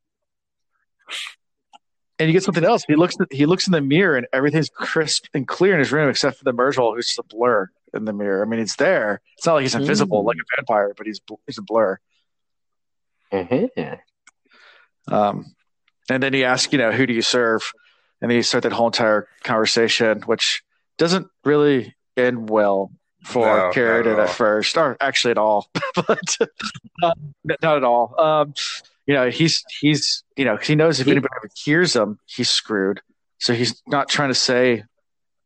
and you get something else. He looks he looks in the mirror and everything's crisp and clear in his room except for the Myrddraal who's just a blur in the mirror. I mean, it's there. It's not like he's invisible Mm. like a vampire, but he's he's a blur. Mhm. Um, and then he asks, you know, who do you serve? and then you start that whole entire conversation, which doesn't really end well for No, Carridin not at at first, or actually at all, but um, not at all. Um, you know, he's he's you know he knows if He- anybody ever hears him, he's screwed. So he's not trying to say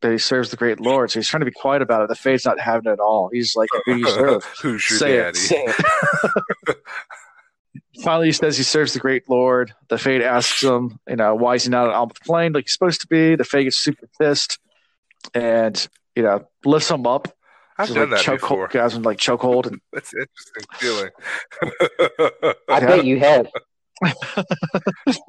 that he serves the great Lord. So he's trying to be quiet about it. The Fade's not having it at all. He's like, "Who do you serve?" Who's your say daddy? it. Say it. Finally, he says he serves the great Lord. The Fade asks him, you know, why is he not on the Plain like he's supposed to be? The Fade gets super pissed, and you know, lifts him up. I've Just done like that choke before. guys in like chokehold, and That's an interesting feeling. I Yeah. bet you have.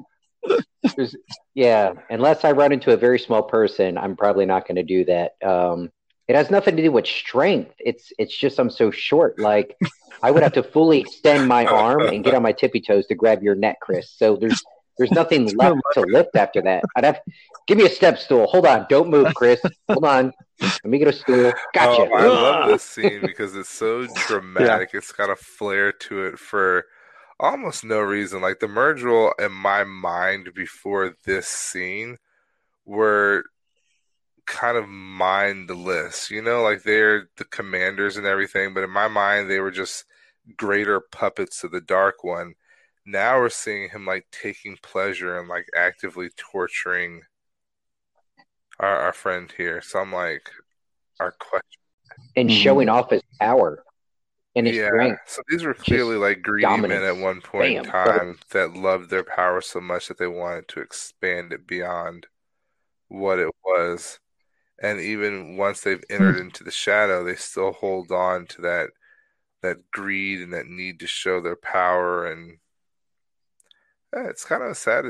Yeah, unless I run into a very small person, I'm probably not going to do that. Um, it has nothing to do with strength. It's it's just I'm so short. Like I would have to fully extend my arm and get on my tippy toes to grab your neck, Chris. So there's there's nothing left to lift after that. I'd have give me a step stool. Hold on, don't move, Chris. Hold on. Let me get a stool. Gotcha. Oh, I love this scene because it's so dramatic. It's got a flair to it for almost no reason. Like the Myrddraal in my mind before this scene were kind of mindless, you know, like they're the commanders and everything, but in my mind they were just greater puppets of the dark one. Now we're seeing him like taking pleasure and like actively torturing our, our friend here. So I'm like, our question. and Mhm. showing off his power and his Yeah. strength. So these were clearly like greedy men at one point in Bam. time that loved their power so much that they wanted to expand it beyond what it was. And even once they've entered into the shadow, they still hold on to that that greed and that need to show their power and yeah, it's kind of a sad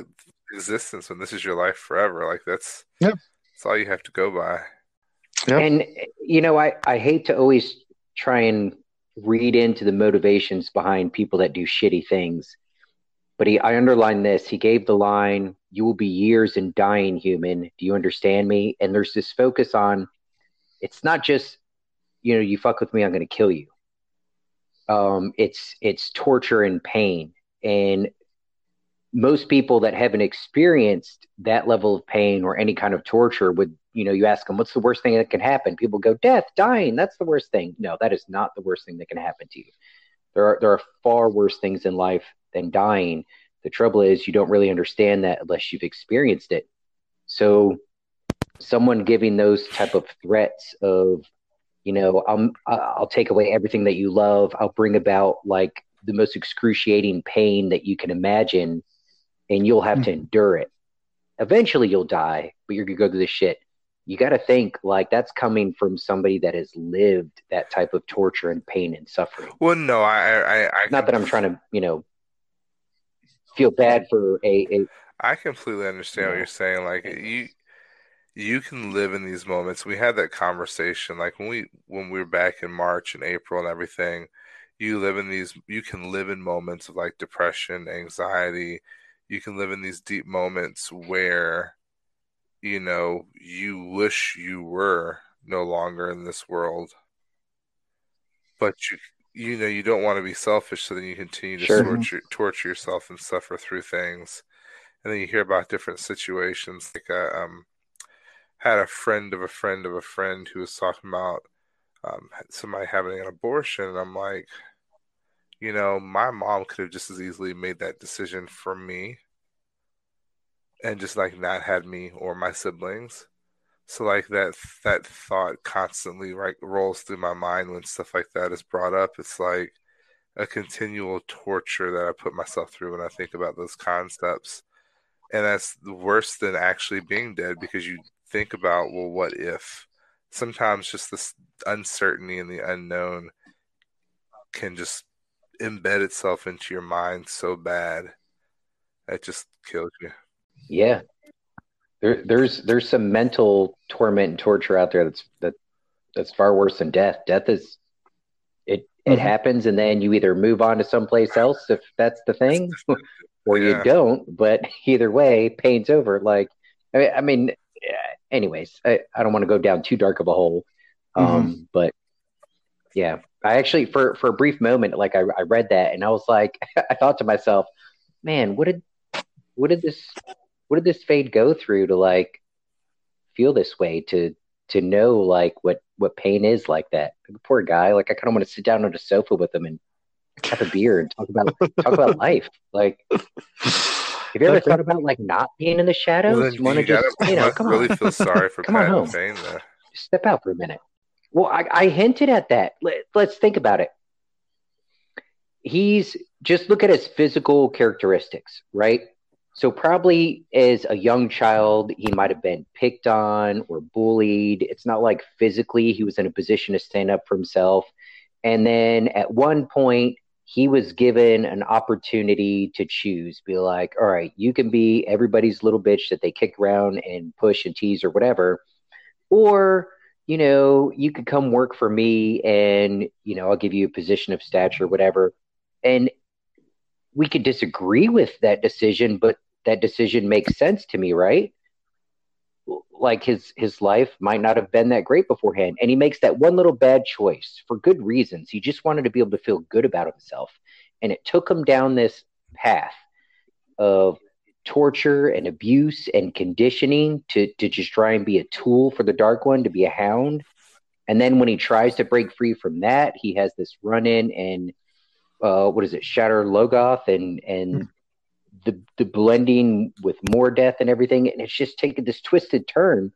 existence when this is your life forever. Like that's Yep. that's all you have to go by. Yep. And you know, I I hate to always try and read into the motivations behind people that do shitty things. But he, I underline this. He gave the line, "You will be years in dying, human. Do you understand me?" And there's this focus on, it's not just, you know, you fuck with me, I'm going to kill you. Um, it's it's torture and pain, and most people that haven't experienced that level of pain or any kind of torture would, you know, you ask them, what's the worst thing that can happen? People go, death, dying. That's the worst thing. No, that is not the worst thing that can happen to you. There are there are far worse things in life than dying. The trouble is you don't really understand that unless you've experienced it. So someone giving those type of threats of, you know, I'm I'll take away everything that you love. I'll bring about like the most excruciating pain that you can imagine and you'll have hmm. to endure it. Eventually you'll die, but you're gonna go through this shit. You got to think like that's coming from somebody that has lived that type of torture and pain and suffering. Well, no, I, I, I Not that I'm trying to, you know, feel bad for a, a I completely understand what Yeah. you're saying. Like you, you can live in these moments. We had that conversation, like when we when we were back in March and April and everything. You live in these. You can live in moments of like depression, anxiety. You can live in these deep moments where, you know, you wish you were no longer in this world, but you you know you don't want to be selfish, so then you continue to Sure. torture torture yourself and suffer through things and then you hear about different situations. Like I um, had a friend of a friend of a friend who was talking about um, somebody having an abortion, and I'm like, you know, my mom could have just as easily made that decision for me, and just like not had me or my siblings. So like that that thought constantly like rolls through my mind when stuff like that is brought up. It's like a continual torture that I put myself through when I think about those concepts and that's worse than actually being dead because you think about well what if sometimes just this uncertainty and the unknown can just embed itself into your mind so bad that just kills you yeah. There, there's there's some mental torment and torture out there that's that that's far worse than death. Death is it it Mhm. happens and then you either move on to someplace else if that's the thing, or Yeah. you don't. But either way, pain's over. Like I mean, I mean anyways, I, I don't want to go down too dark of a hole. Um, but yeah, I actually for for a brief moment, like I, I read that and I was like, I thought to myself, man, what did what did this what did this fade go through to like feel this way to to know like what what pain is like that? Like, poor guy like i kind of want to sit down on a sofa with him and have a beer and talk about talk about life. Like have you ever thought about like not being in the shadows? Well, then you want to you gotta just you know must come really on. feel sorry for Come on Pat home. and Just step out for a minute. Well, I, I hinted at that. Let, let's think about it. He's just look at his physical characteristics, right? So, probably as a young child, he might have been picked on or bullied. It's not like physically he was in a position to stand up for himself. And then at one point, he was given an opportunity to choose, be like, all right, you can be everybody's little bitch that they kick around and push and tease or whatever or you know you could come work for me and you know i'll give you a position of stature whatever. And we could disagree with that decision but that decision makes sense to me right? Like his his life might not have been that great beforehand and he makes that one little bad choice for good reasons. He just wanted to be able to feel good about himself and it took him down this path of torture and abuse and conditioning to to just try and be a tool for the dark one to be a hound. And then when he tries to break free from that he has this run in and uh what is it Shadar Logoth and and the the blending with Mordeth and everything. And it's just taken this twisted turn.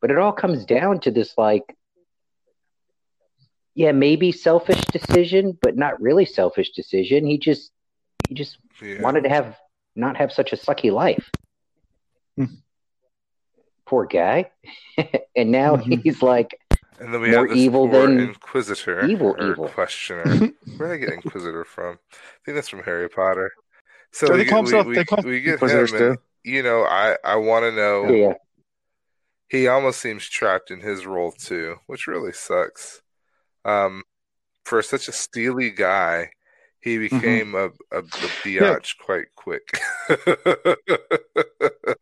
But it all comes down to this like yeah maybe selfish decision but not really selfish decision. He just he just Yeah. wanted to have not have such a sucky life. Hmm. Poor guy. and now Mhm. he's like, And then we More have this evil poor than Inquisitor evil, or evil. Questioner. Where did I get Inquisitor from? I think that's from Harry Potter. So So we they get, call we, himself- we, they call we get him, and you know, I I want to know. yeah, He almost seems trapped in his role too, which really sucks. Um, for such a steely guy, he Mm-hmm. became a, a, a biatch quite quick.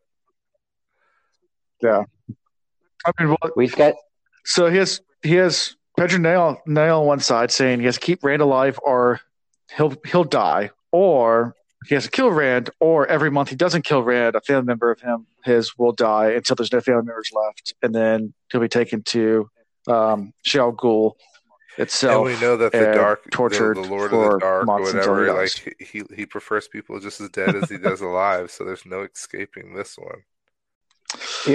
Yeah. I mean, well, we've got so he has he has Pedron Niall Nail on one side saying he has to keep Rand alive or he'll he'll die, or he has to kill Rand, or every month he doesn't kill Rand, a family member of him his will die until there's no family members left, and then he'll be taken to um, Shayol Ghul and we know that the and dark, the, tortured the Lord for of the Dark, or months until whatever, like he he prefers people just as dead as he does alive. So there's no escaping this one.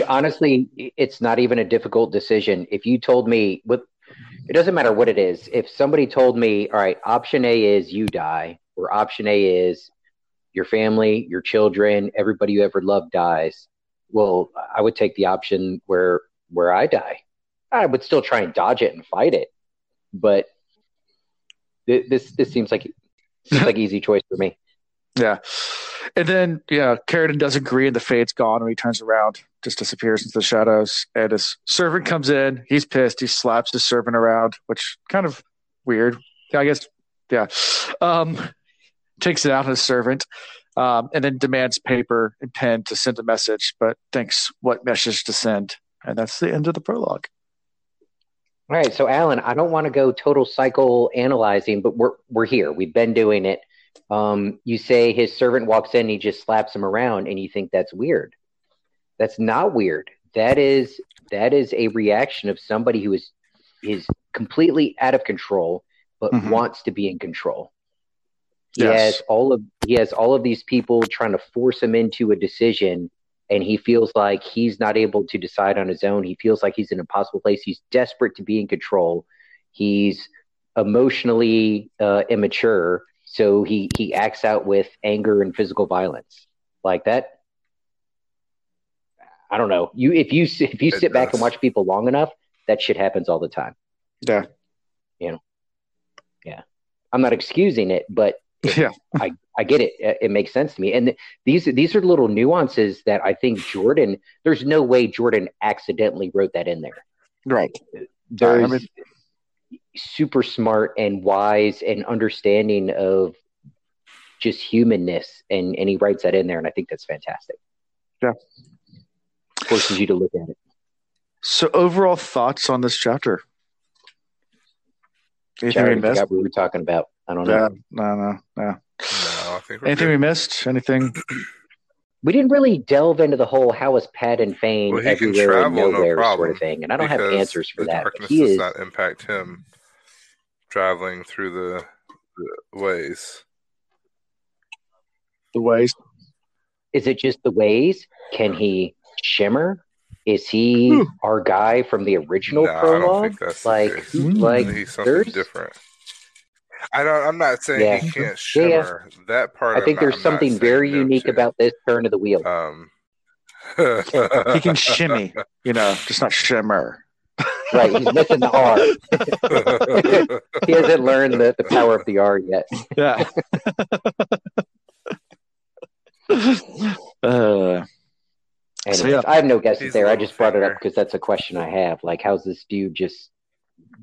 honestly, it's not even a difficult decision. If you told me what it doesn't matter what it is. If somebody told me, all right, option A is you die, or option A is your family, your children, everybody you ever loved dies, well, I would take the option where where I die. I would still try and dodge it and fight it, but thi- this this seems like seems like easy choice for me. Yeah. And then, yeah, Carridin does agree, and the fade's gone, and he turns around, just disappears into the shadows. And his servant comes in. He's pissed. He slaps his servant around, which kind of weird. Yeah, I guess, yeah. Um, takes it out on his servant, um, and then demands paper and pen to send a message, but thinks what message to send. And that's the end of the prologue. All right, so Alan, I don't want to go total cycle analyzing, but we're we're here. We've been doing it. Um, you say his servant walks in, he just slaps him around, and you think that's weird. That's not weird. That is that is a reaction of somebody who is is completely out of control, but Mhm. wants to be in control. He Yes. has all of he has all of these people trying to force him into a decision, and he feels like he's not able to decide on his own. He feels like he's in an impossible place. He's desperate to be in control. He's emotionally uh, immature, so he he acts out with anger and physical violence like that. I don't know. You if you if you It sit back and watch people long enough, that shit happens all the time. Yeah, you know, yeah. I'm not excusing it, but Yeah. I, I get it. It it makes sense to me. And th- these these are little nuances that I think Jordan. There's no way Jordan accidentally wrote that in there. Right. There's I mean- super smart and wise and understanding of just humanness, and and he writes that in there, and I think that's fantastic. Yeah. forces you to look at it. So, overall thoughts on this chapter? Anything Jared, we missed? what we were talking about. I don't Yeah, know. no, no, no. No, I think Anything good. we missed? Anything? we didn't really delve into the whole how is Padan Fain Well, he can everywhere and travel, no nowhere sort problem, of thing, and I don't have answers for the that. Darkness he does is not impact him traveling through the, the ways. The ways. Is it just the ways? Can he shimmer? Is he Ooh. our guy from the original No, I don't prologue? think that's the like, case. Mm. like he's something there's- different. I don't. I'm not saying Yeah. he can't Yeah, yeah. shimmer. That part. I think I'm there's not, I'm something very unique to. about this turn of the wheel. Um, He can shimmy, you know, just not shimmer. Right, he's missing the R. He hasn't learned the, the power of the R yet. Yeah. uh, Anyways, So, yeah. I have no guesses He's there. I little just brought it up because that's a question I have. Like, how's this dude just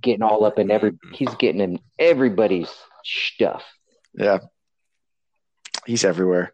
getting all up in every? Mhm. He's getting in everybody's stuff. yeah. He's everywhere.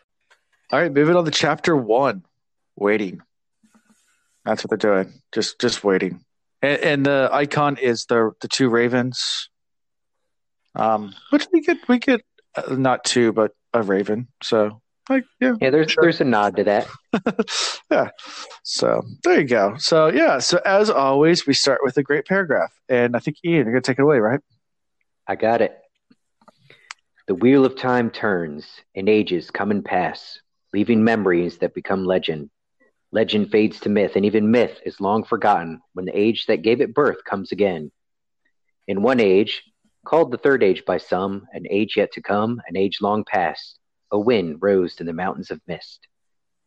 All right, moving on to chapter one. Waiting. That's what they're doing. Just just waiting. And, and the icon is the the two ravens. Um, which we get we get uh, not two, but a raven. So like yeah, Yeah, there's Sure. there's a nod to that. yeah. So there you go. So yeah. So as always, we start with a great paragraph, and I think Ian, you're gonna take it away, right? I got it. The wheel of time turns, and ages come and pass, leaving memories that become legend. Legend fades to myth, and even myth is long forgotten when the age that gave it birth comes again. In one age, called the third age by some, an age yet to come, an age long past, a wind rose in the mountains of mist.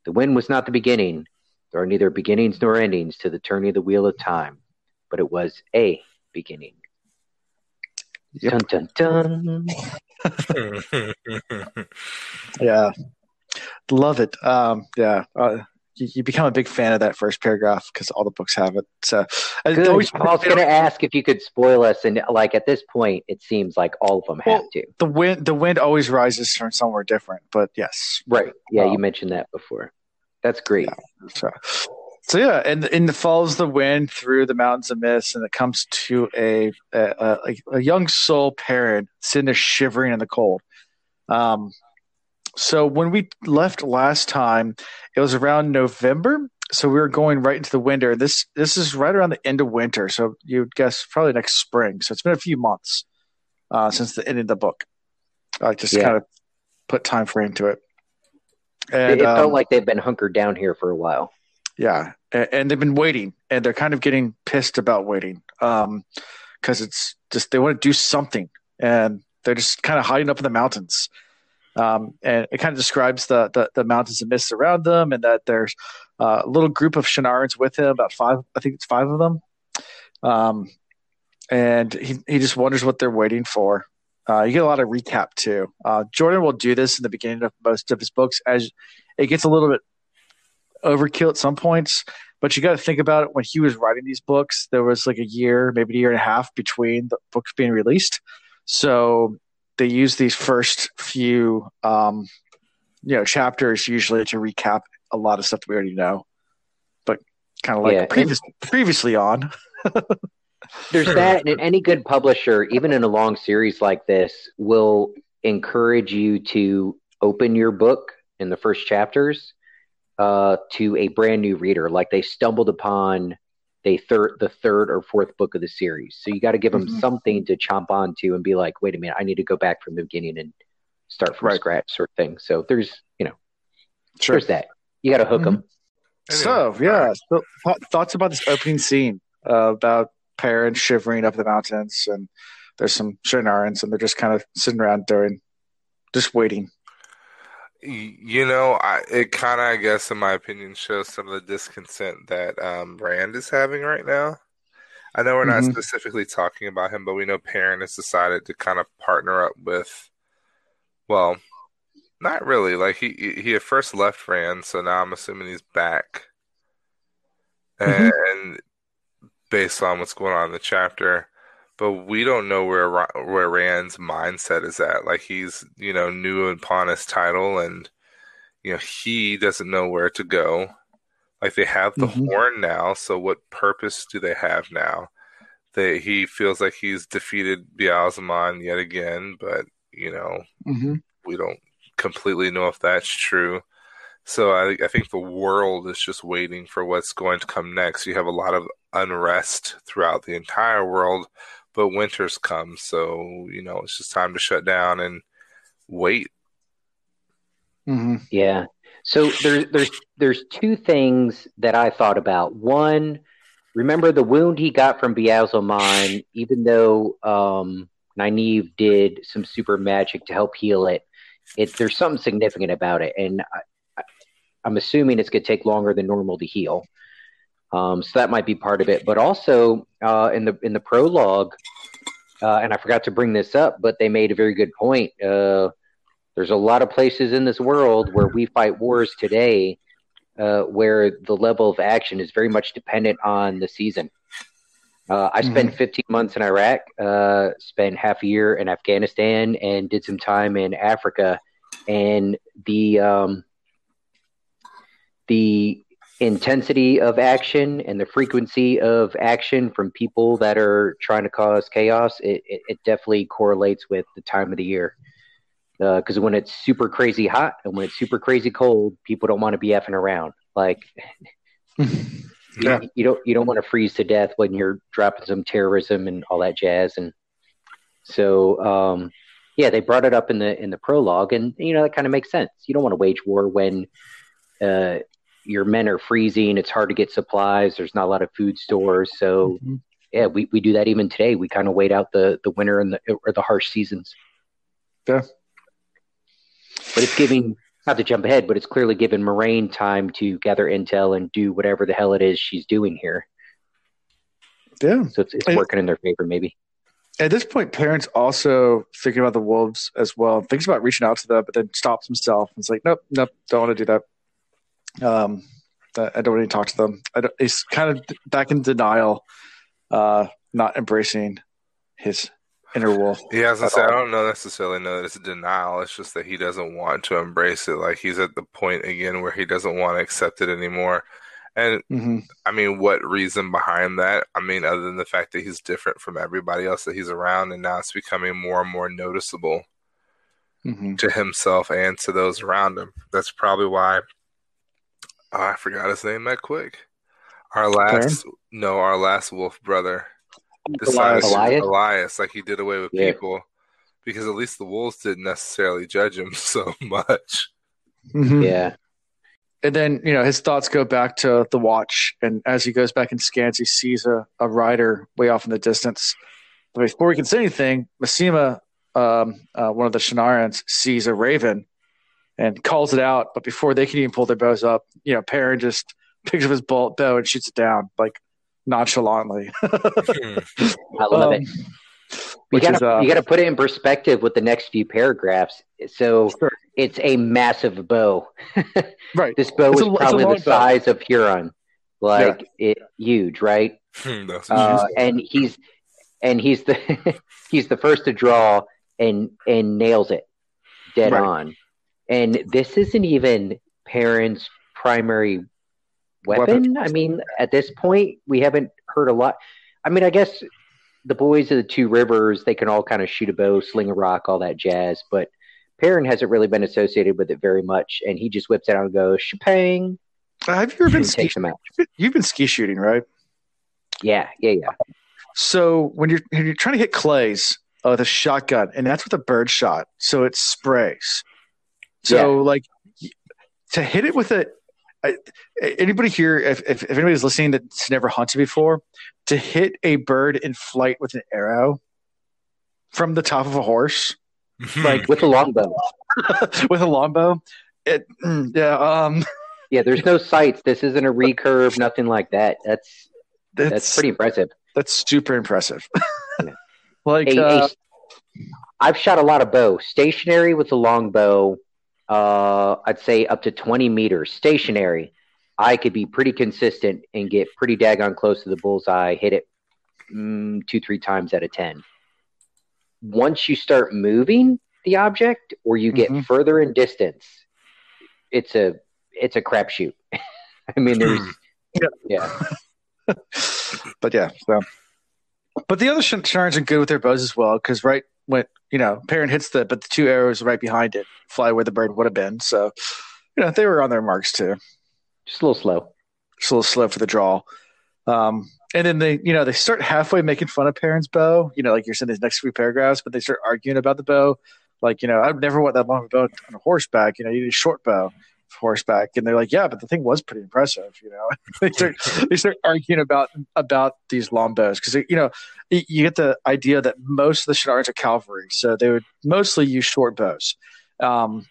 The wind was not the beginning. There are neither beginnings nor endings to the turning of the wheel of time, but it was a beginning. Yep. Dun dun dun. Yeah, love it. Um, yeah, uh, you, you become a big fan of that first paragraph because all the books have it. So, I Good. always- I was going to ask if you could spoil us, and like at this point, it seems like all of them have to. the wind the wind always rises from somewhere different. But yes, Right? Yeah, you Um, mentioned that before. That's great. so so yeah, and and it follows the wind through the mountains of mist, and it comes to a a, a, a young soul Perrin sitting there shivering in the cold. Um, so when we left last time, it was around November. So we were going right into the winter. This this is right around the end of winter. So you'd guess probably next spring. So it's been a few months uh, since the end of the book. I just Yeah. kind of put time frame to it. It, And it um, felt like they've been hunkered down here for a while. yeah, and, and they've been waiting, and they're kind of getting pissed about waiting, um, because it's just they want to do something, and they're just kind of hiding up in the mountains, um, and it kind of describes the, the the mountains and mists around them, and that there's uh, a little group of Shienarans with him, about five, I think it's five of them, um, and he he just wonders what they're waiting for. Uh, you get a lot of recap too. Uh, Jordan will do this in the beginning of most of his books as it gets a little bit overkill at some points. But you got to think about it when he was writing these books, there was like a year, maybe a year and a half between the books being released. So they use these first few, um, you know, chapters usually to recap a lot of stuff that we already know. But kind of like Yeah, previous, previously on. There's that, and any good publisher, even in a long series like this, will encourage you to open your book in the first chapters uh, to a brand new reader, like they stumbled upon the third, the third or fourth book of the series. So you got to give them Mhm. something to chomp onto and be like, wait a minute, I need to go back from the beginning and start from Right. scratch, sort of thing. So there's, you know, Sure. there's that. You got to hook them. So Anyway, yeah, so, th- thoughts about this opening scene uh, about Perrin's shivering up the mountains, and there's some Shienarans, and they're just kind of sitting around doing, just waiting. You know, I, it kind of, I guess, in my opinion, shows some of the discontent that um, Rand is having right now. I know we're not Mhm. specifically talking about him, but we know Perrin has decided to kind of partner up with, well, Not really. Like he he at first left Rand, so now I'm assuming he's back. Mhm. And based on what's going on in the chapter, but we don't know where where Rand's mindset is at. Like he's you know new upon his title, and you know he doesn't know where to go. Like they have the Mhm. horn now, so what purpose do they have now? They he feels like he's defeated Ba'alzamon yet again, but you know Mm-hmm. we don't completely know if that's true. So I, I think the world is just waiting for what's going to come next. You have a lot of unrest throughout the entire world, but winter's come, so you know it's just time to shut down and wait. Mm-hmm. Yeah. So there's there's there's two things that I thought about. One, remember the wound he got from Ba'alzamon, even though um, Nynaeve did some super magic to help heal it. It there's something significant about it, and I, I, I'm assuming it's gonna take longer than normal to heal. Um, so that might be part of it. But also uh, in the in the prologue, uh, and I forgot to bring this up, but they made a very good point. Uh, there's a lot of places in this world where we fight wars today uh, where the level of action is very much dependent on the season. Uh, I spent 15 months in Iraq, uh, spent half a year in Afghanistan, and did some time in Africa. And the um, the intensity of action and the frequency of action from people that are trying to cause chaos, it, it, it definitely correlates with the time of the year because when it's super crazy hot and when it's super crazy cold, people don't want to be effing around. Like Yeah. you, you don't you don't want to freeze to death when you're dropping some terrorism and all that jazz. And so um, yeah, they brought it up in the in the prologue, and you know that kind of makes sense. You don't want to wage war when uh, your men are freezing. It's hard to get supplies. There's not a lot of food stores. So Mhm. yeah, we, we do that even today. We kind of wait out the the winter and the or the harsh seasons. Yeah. But it's giving not to jump ahead, but it's clearly given Moiraine time to gather intel and do whatever the hell it is she's doing here. Yeah. So it's, it's And- working in their favor, maybe. At this point, Perrin's also thinking about the wolves as well. Thinks about reaching out to them, but then stops himself. and It's like, nope, nope, don't want to do that. Um, I don't want to talk to them. He's kind of back in denial, uh, not embracing his inner wolf. Yeah, as I say, I don't know necessarily know that it's denial. It's just that he doesn't want to embrace it. Like he's at the point again where he doesn't want to accept it anymore. And hmm I mean, what reason behind that? I mean, other than the fact that he's different from everybody else that he's around, and now it's becoming more and more noticeable hmm to himself and to those around him. That's probably why I forgot his name that quick. Our last, no, our last wolf brother Elyas. Elyas. Elyas? Elyas, like he did away with Yeah. people because at least the wolves didn't necessarily judge him so much. hmm Yeah. And then, you know, his thoughts go back to the watch. And as he goes back and scans, he sees a, a rider way off in the distance. But before he can say anything, Masema, um, uh, one of the Shienarans, sees a raven and calls it out. But before they can even pull their bows up, you know, Perrin just picks up his bolt bow and shoots it down, like nonchalantly. I love Um, it. You gotta is, uh, you gotta put it in perspective with the next few paragraphs. So Sure. it's a massive bow. Right. This bow It's is a- probably long the bow. size of Huron, like it huge, right? That's Uh, and he's and he's the he's the first to draw and and nails it dead Right. on. And this isn't even Perrin's primary weapon. I mean, at this point, we haven't heard a lot. I mean, I guess the boys of the two rivers they can all kind of shoot a bow, sling a rock, all that jazz, but. Perrin hasn't really been associated with it very much, and he just whips it out and goes, "Shapang!" Have you ever been ski? out. You've been ski shooting, right? Yeah, yeah, yeah. So when you're when you're trying to hit clays uh, with a shotgun, and that's with a bird shot, so it sprays. So like to hit it with a I, anybody here, if, if if anybody's listening that's never hunted before, to hit a bird in flight with an arrow from the top of a horse like With a longbow. with a longbow, it mm, yeah um Yeah, there's no sights. This isn't a recurve, nothing like that. That's that's that's pretty impressive. that's super impressive. Yeah. like A- uh, a- I've shot a lot of bow, stationary with a longbow, uh, I'd say up to 20 meters stationary, I could be pretty consistent and get pretty daggone close to the bullseye, hit it mm, two, three times out of 10. Once you start moving the object or you get Mhm. further in distance, it's a it's a crapshoot. I mean, there's Yeah. yeah, but yeah, so. But the other Sh- Sharns are good with their bows as well because right when you know Perrin hits the but the two arrows right behind it fly where the bird would have been. So you know they were on their marks too. just a little slow. Just a little slow for the draw. Um, and then they you know they start halfway making fun of Perrin's bow. You know like you're saying these next few paragraphs, but they start arguing about the bow. Like you know I'd never want that long bow on a horseback. You know you need a short bow horseback, and they're like yeah, but the thing was pretty impressive. You know they start they start arguing about about these long bows because you know you get the idea that most of the Shenards are cavalry, so they would mostly use short bows. Um,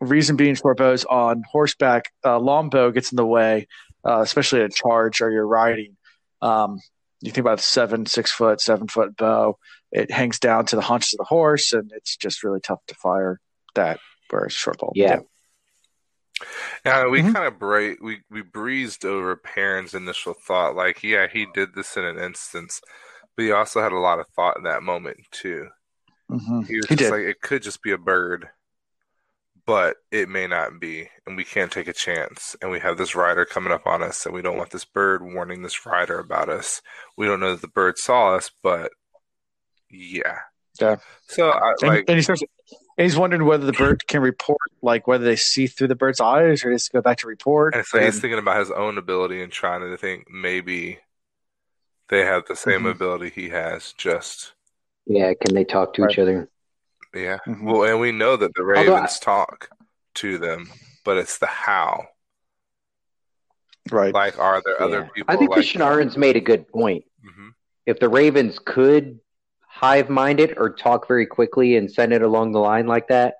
reason being, short bows on horseback, uh, long bow gets in the way, uh, especially a charge or you're riding. Um, you think about a seven, six foot, seven foot bow, it hangs down to the haunches of the horse, and it's just really tough to fire that. Whereas short bow, Yeah. Yeah, we Mhm. kind of bra- we we breezed over Perrin's initial thought. Like, yeah, he did this in an instance, but he also had a lot of thought in that moment too. Mhm. He was He just did. like, it could just be a bird, but it may not be, and we can't take a chance. And we have this rider coming up on us, and we don't want this bird warning this rider about us. We don't know that the bird saw us, but yeah, Yeah. So, I, And, like, he starts, and he's wondering whether the bird can report, like whether they see through the bird's eyes or just go back to report. And so like he's thinking about his own ability and trying to think maybe they have the same Mhm. ability he has. Just Yeah, can they talk to Right. each other? yeah. Mhm. Well, and we know that the Although I- Ravens talk to them, but it's the how. right. Like, are there other people? I think like, the Shienarans made a good point. Mhm. If the Ravens could hive mind it or talk very quickly and send it along the line like that,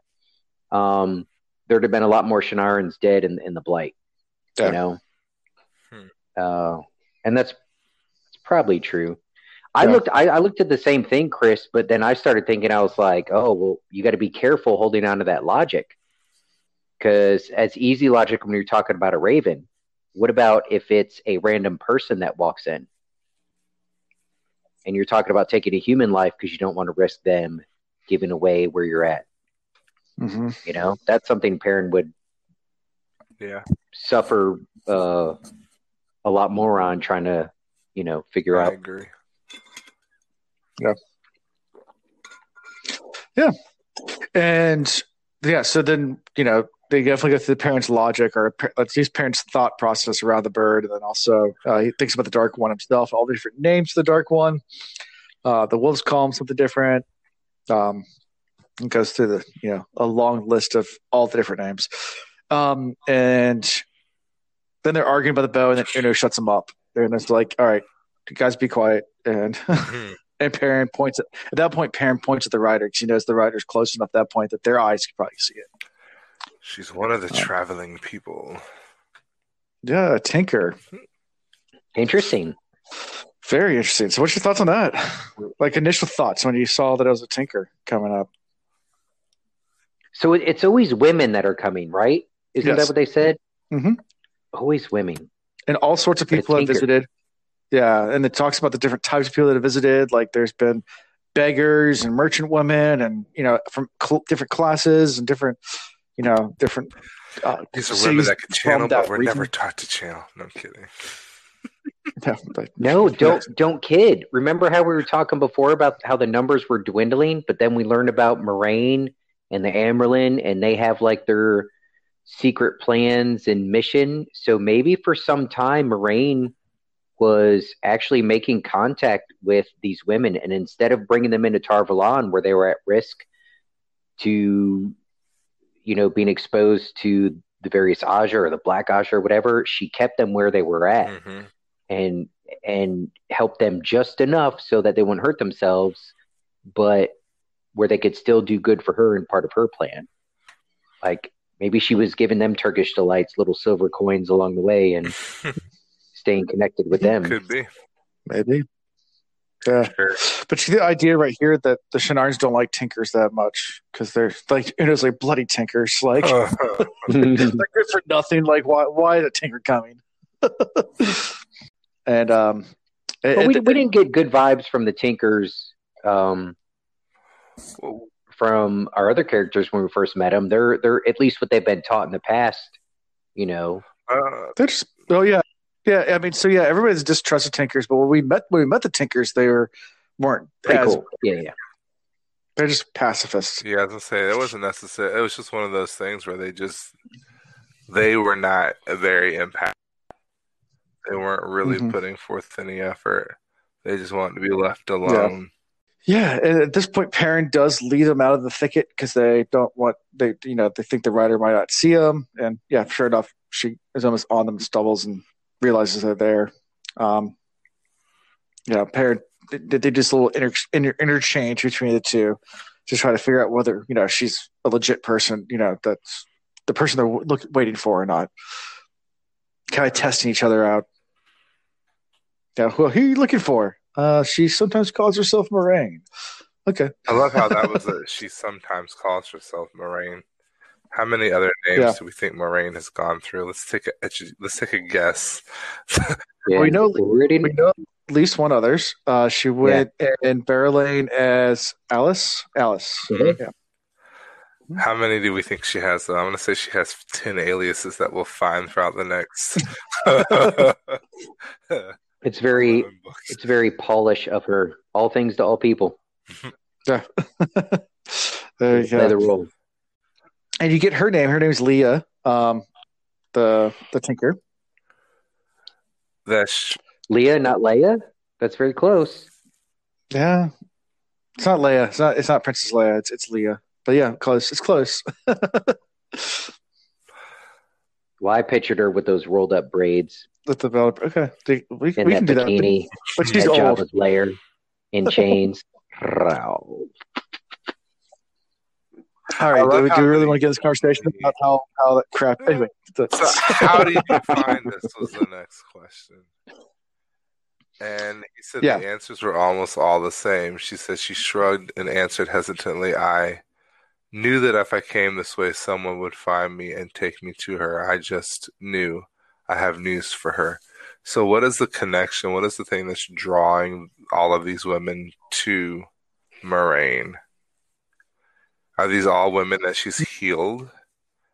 um, there'd have been a lot more Shienarans dead in, in the blight. Yeah. You know, Hmm. uh, and that's, that's probably true. I Yeah. looked. I, I looked at the same thing, Chris. But then I started thinking. I was like, "Oh, well, you got to be careful holding on to that logic, because as easy logic when you're talking about a raven. What about if it's a random person that walks in, and you're talking about taking a human life because you don't want to risk them giving away where you're at? hmm You know, that's something Perrin would Yeah, suffer uh, a lot more on trying to, you know, figure I out. I agree. Yeah. Yeah. And yeah, so then you know they definitely go through the Perrin's logic or let's use Perrin's thought process around the bird, and then also uh, he thinks about the dark one himself, all the different names for the dark one. Uh, the wolves call him something different. Um, and goes through the you know a long list of all the different names, um, and then they're arguing about the bow, and then Uno shuts them up. And it's like, all right, you guys be quiet, and Mhm. and Perrin points at, at that point. Perrin points at the rider because he knows the rider's close enough at that point that their eyes can probably see it. She's one of the Uh, traveling people. Yeah, Tinker. Interesting. Very interesting. So, what's your thoughts on that? Like initial thoughts when you saw that it was a Tinker coming up. So it's always women that are coming, right? Isn't Yes. that what they said? Mm-hmm. Always women. And all sorts of But a people have visited. Yeah, and it talks about the different types of people that have visited. Like, there's been beggars and merchant women, and you know, from cl- different classes and different, you know, different. Uh, These are women that can channel, but we're region. never taught to channel. No I'm kidding. But- No, don't don't kid. Remember how we were talking before about how the numbers were dwindling, but then we learned about Moiraine and the Amyrlin, and they have like their secret plans and mission. So maybe for some time, Moiraine was actually making contact with these women, and instead of bringing them into Tar Valon, where they were at risk to, you know, being exposed to the various Ajah or the Black Ajah or whatever, she kept them where they were at hmm and and helped them just enough so that they wouldn't hurt themselves, but where they could still do good for her and part of her plan. Like maybe she was giving them Turkish delights, little silver coins along the way, and staying connected with them. Could be. maybe. Yeah. Sure. But see, the idea right here that the Shienarans don't like Tinkers that much because they're like Uno's like bloody Tinkers, like they're good for nothing. Like why why is a Tinker coming? and um, But and- we, we didn't get good vibes from the Tinkers um, from our other characters when we first met them. They're they're at least what they've been taught in the past. You know, Uh, They're just oh yeah, yeah. I mean, so yeah, everybody's distrusted Tinkers, but when we met when we met the Tinkers, they were weren't pretty as cool. Yeah, yeah. they're just pacifists. yeah, I was gonna say it wasn't necessary. It was just one of those things where they just they were not very impactful. They weren't really Mhm. putting forth any effort. They just wanted to be left alone. Yeah, and at this point, Perrin does lead them out of the thicket because they don't want they you know they think the rider might not see them, and yeah, sure enough, she is almost on them, stumbles, and realizes they're there. Um, yeah, Perrin they, they just a little inter, inter, interchange between the two to try to figure out whether you know she's a legit person, you know that's the person they're look, waiting for or not. Kind of testing each other out. Yeah, who, who are you looking for? Uh, she sometimes calls herself Moiraine. Okay. I love how that was a she sometimes calls herself Moiraine. How many other names Yeah. do we think Moiraine has gone through? Let's take a let's take a guess. yeah. We know- we We know at least one others. Uh, she went in Baerlon as Alys. Alys. Mhm. Yeah. How many do we think she has? Though I'm going to say she has ten aliases that we'll find throughout the next. it's very it's very polish of her. All things to all people. Yeah. there you Play the go. role. And you get her name. Her name is Leya. Um, the the Tinker. That's Leya, not Leia. That's very close. Yeah. It's not Leia. It's not. It's not Princess Leia. It's it's Leya. But yeah, close. It's close. Well, I pictured her with those rolled up braids the developer. Okay, They- we, in we that can do that. bikini, But she's that old. Jabba's lair, in chains. Row. All right. Do, we- do we really want to get this conversation about how how that crap? Anyway. So how do you find this? Was the next question. And he said Yeah. the answers were almost all the same. She said she shrugged and answered hesitantly, I knew that if I came this way, someone would find me and take me to her. I just knew. I have news for her. So, what is the connection? What is the thing that's drawing all of these women to Moiraine? Are these all women that she's healed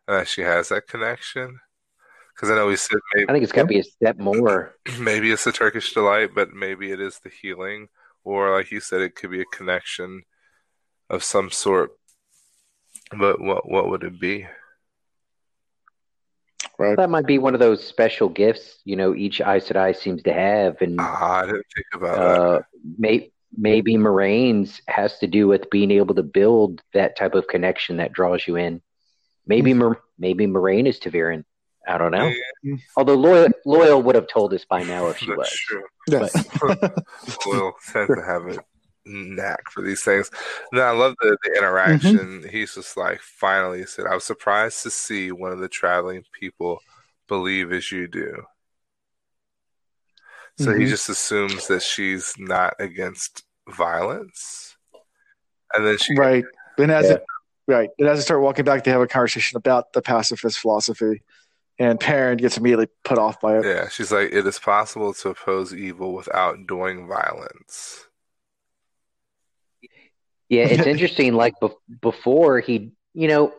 and that she has that connection? Because I know we said maybe, I think it's got to be a step more. maybe it's the Turkish delight, but maybe it is the healing, or like you said, it could be a connection of some sort. But what what would it be? right. That might be one of those special gifts, you know, each Aes Sedai seems to have, and Ah, I didn't think about uh, may, maybe Moiraine's has to do with being able to build that type of connection that draws you in. Maybe mm-hmm. Mor- maybe Moiraine is ta'veren. I don't know. Yeah, Although Loial, Loial would have told us by now if she that's was. true. Yes. Loial tend to have a knack for these things. No, I love the, the interaction. Mm-hmm. He's just like, finally, he said, I was surprised to see one of the traveling people believe as you do. So he Mhm. just assumes that she's not against violence. And then she, Right. Then as Yeah. it right, and as they start walking back, they have a conversation about the pacifist philosophy, and Perrin gets immediately put off by it. yeah, she's like, it is possible to oppose evil without doing violence. Yeah, it's interesting. Like bef- before, he, you know,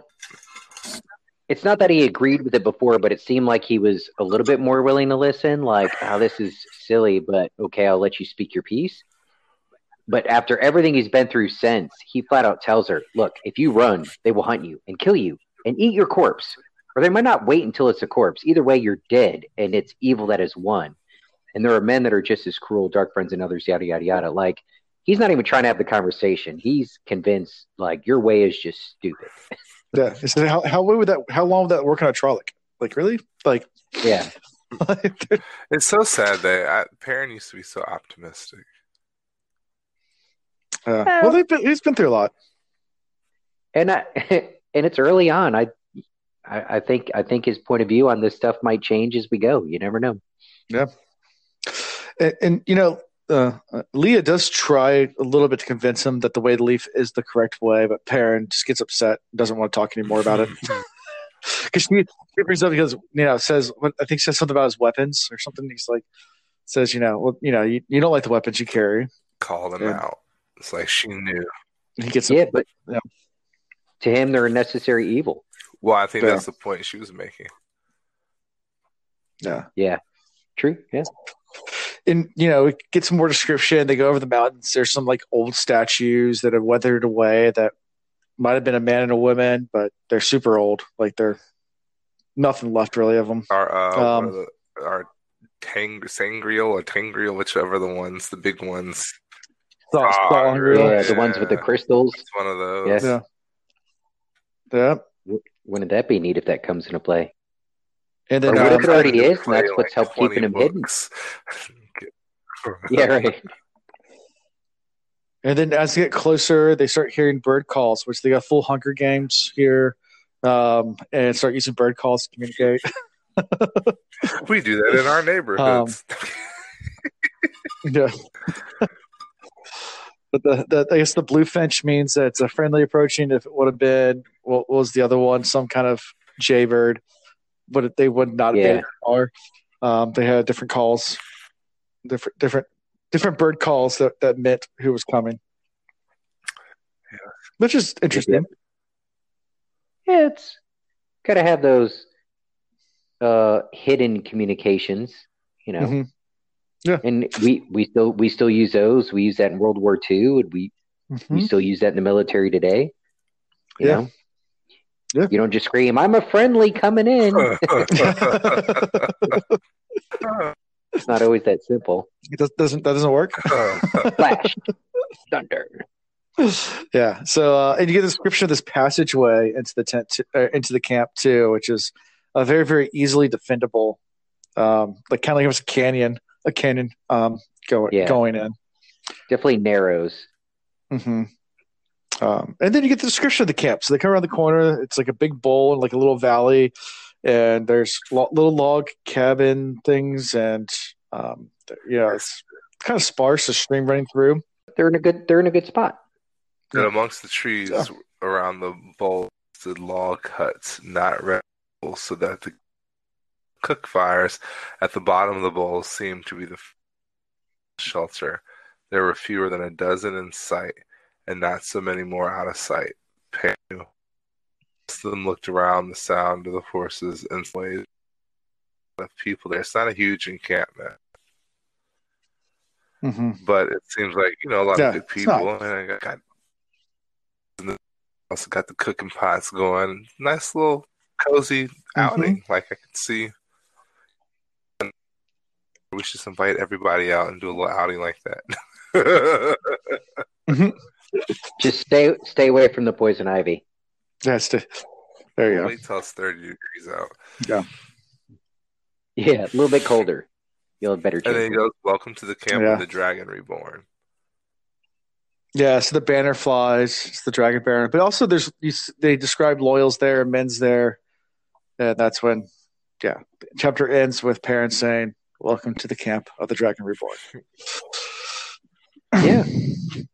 it's not that he agreed with it before, but it seemed like he was a little bit more willing to listen. Like, oh, this is silly, but okay, I'll let you speak your piece. But after everything he's been through since, he flat out tells her, "Look, if you run, they will hunt you and kill you and eat your corpse, or they might not wait until it's a corpse. Either way, you're dead, and it's evil that has won." And there are men that are just as cruel, Darkfriends and others, yada yada yada. Like he's not even trying to have the conversation. He's convinced like your way is just stupid. Yeah. He said, how how would that? How long would that work on a Trolloc? Like really? Like, Yeah. It's so sad that I, Perrin used to be so optimistic. uh, well, they've been, he's been through a lot. And I and it's early on. I, I I think I think his point of view on this stuff might change as we go. You never know. Yeah, and, and you know, uh, uh, Leya does try a little bit to convince him that the way to leave is the correct way, but Perrin just gets upset, doesn't want to talk anymore about it. Because she, she brings up because you know says I think says something about his weapons or something. He's like says you know well you know you, you don't like the weapons you carry. Call them Yeah. out. It's like she knew. He gets Yeah, but Yeah. to him, they're a necessary evil. Well, I think Yeah. that's the point she was making. yeah. Yeah, true. Yeah, and you know it gets some more description they go over the mountains there's some like old statues that have weathered away that might have been a man and a woman but they're super old like they're nothing left really of them Our uh, Um, one of the, our Tang Sangreal or ter'angreal, whichever the ones, the big ones. Saw- saw really? unreal. yeah, the ones with the crystals. It's one of those. Yes. yeah yeah Wouldn't that be neat if that comes into play? and Or then what um, if it already I need to is, and play, that's what's helped 20 keeping him hidden? Yeah, right. and then as they get closer they start hearing bird calls which they got full hunger games here um, and start using bird calls to communicate we do that in our neighborhoods. Yeah. but the, the I guess the blue finch means that it's a friendly approaching. If it would have been what was the other one? Some kind of jaybird, but they would not have Yeah. been or um, they had different calls, different different different bird calls that, that meant who was coming. Yeah. Which is interesting. Yeah, it's got to have those uh, hidden communications, you know. Mhm. Yeah. And we we still we still use those. We use that in World War II, and we we Mhm. still use that in the military today. You Yeah. know, Yeah. you don't just scream, "I'm a friendly coming in." it's not always that simple. It does, doesn't that doesn't work? Flash, thunder. yeah. So, uh, and you get a description of this passageway into the tent, t- uh, into the camp too, which is a very, very easily defendable, um, like kind of like it was a canyon, a canyon, um, going Yeah. going in. Definitely narrows. hmm Um, and then you get the description of the camp. So they come around the corner. It's like a big bowl and like a little valley, and there's lo- little log cabin things, and um, you know it's kind of sparse. A stream running through. They're in a good. They're in a good spot. and amongst the trees Yeah. around the bowl stood log huts, not red so that the cook fires at the bottom of the bowl seemed to be the shelter. There were fewer than a dozen in sight, and not so many more out of sight. Perry. Most of them looked around the sound of the horses and sways of people there. It's not a huge encampment, hmm but it seems like you know a lot Yeah, of good people. And I got, got also got the cooking pots going. Nice little cozy Mm-hmm. outing. Like I can see. We should just invite everybody out and do a little outing like that. Just stay stay away from the poison ivy. That's the, there you go. Wait till it's thirty degrees out, Yeah, Yeah, a little bit colder. You'll have better and then he goes, "Welcome to the camp Yeah. of the Dragon Reborn." Yeah, so the banner flies. It's the dragon banner, but also there's you they describe loyals there, men's there, and that's when, yeah, chapter ends with Perrin's saying, "Welcome to the camp of the Dragon Reborn." Yeah.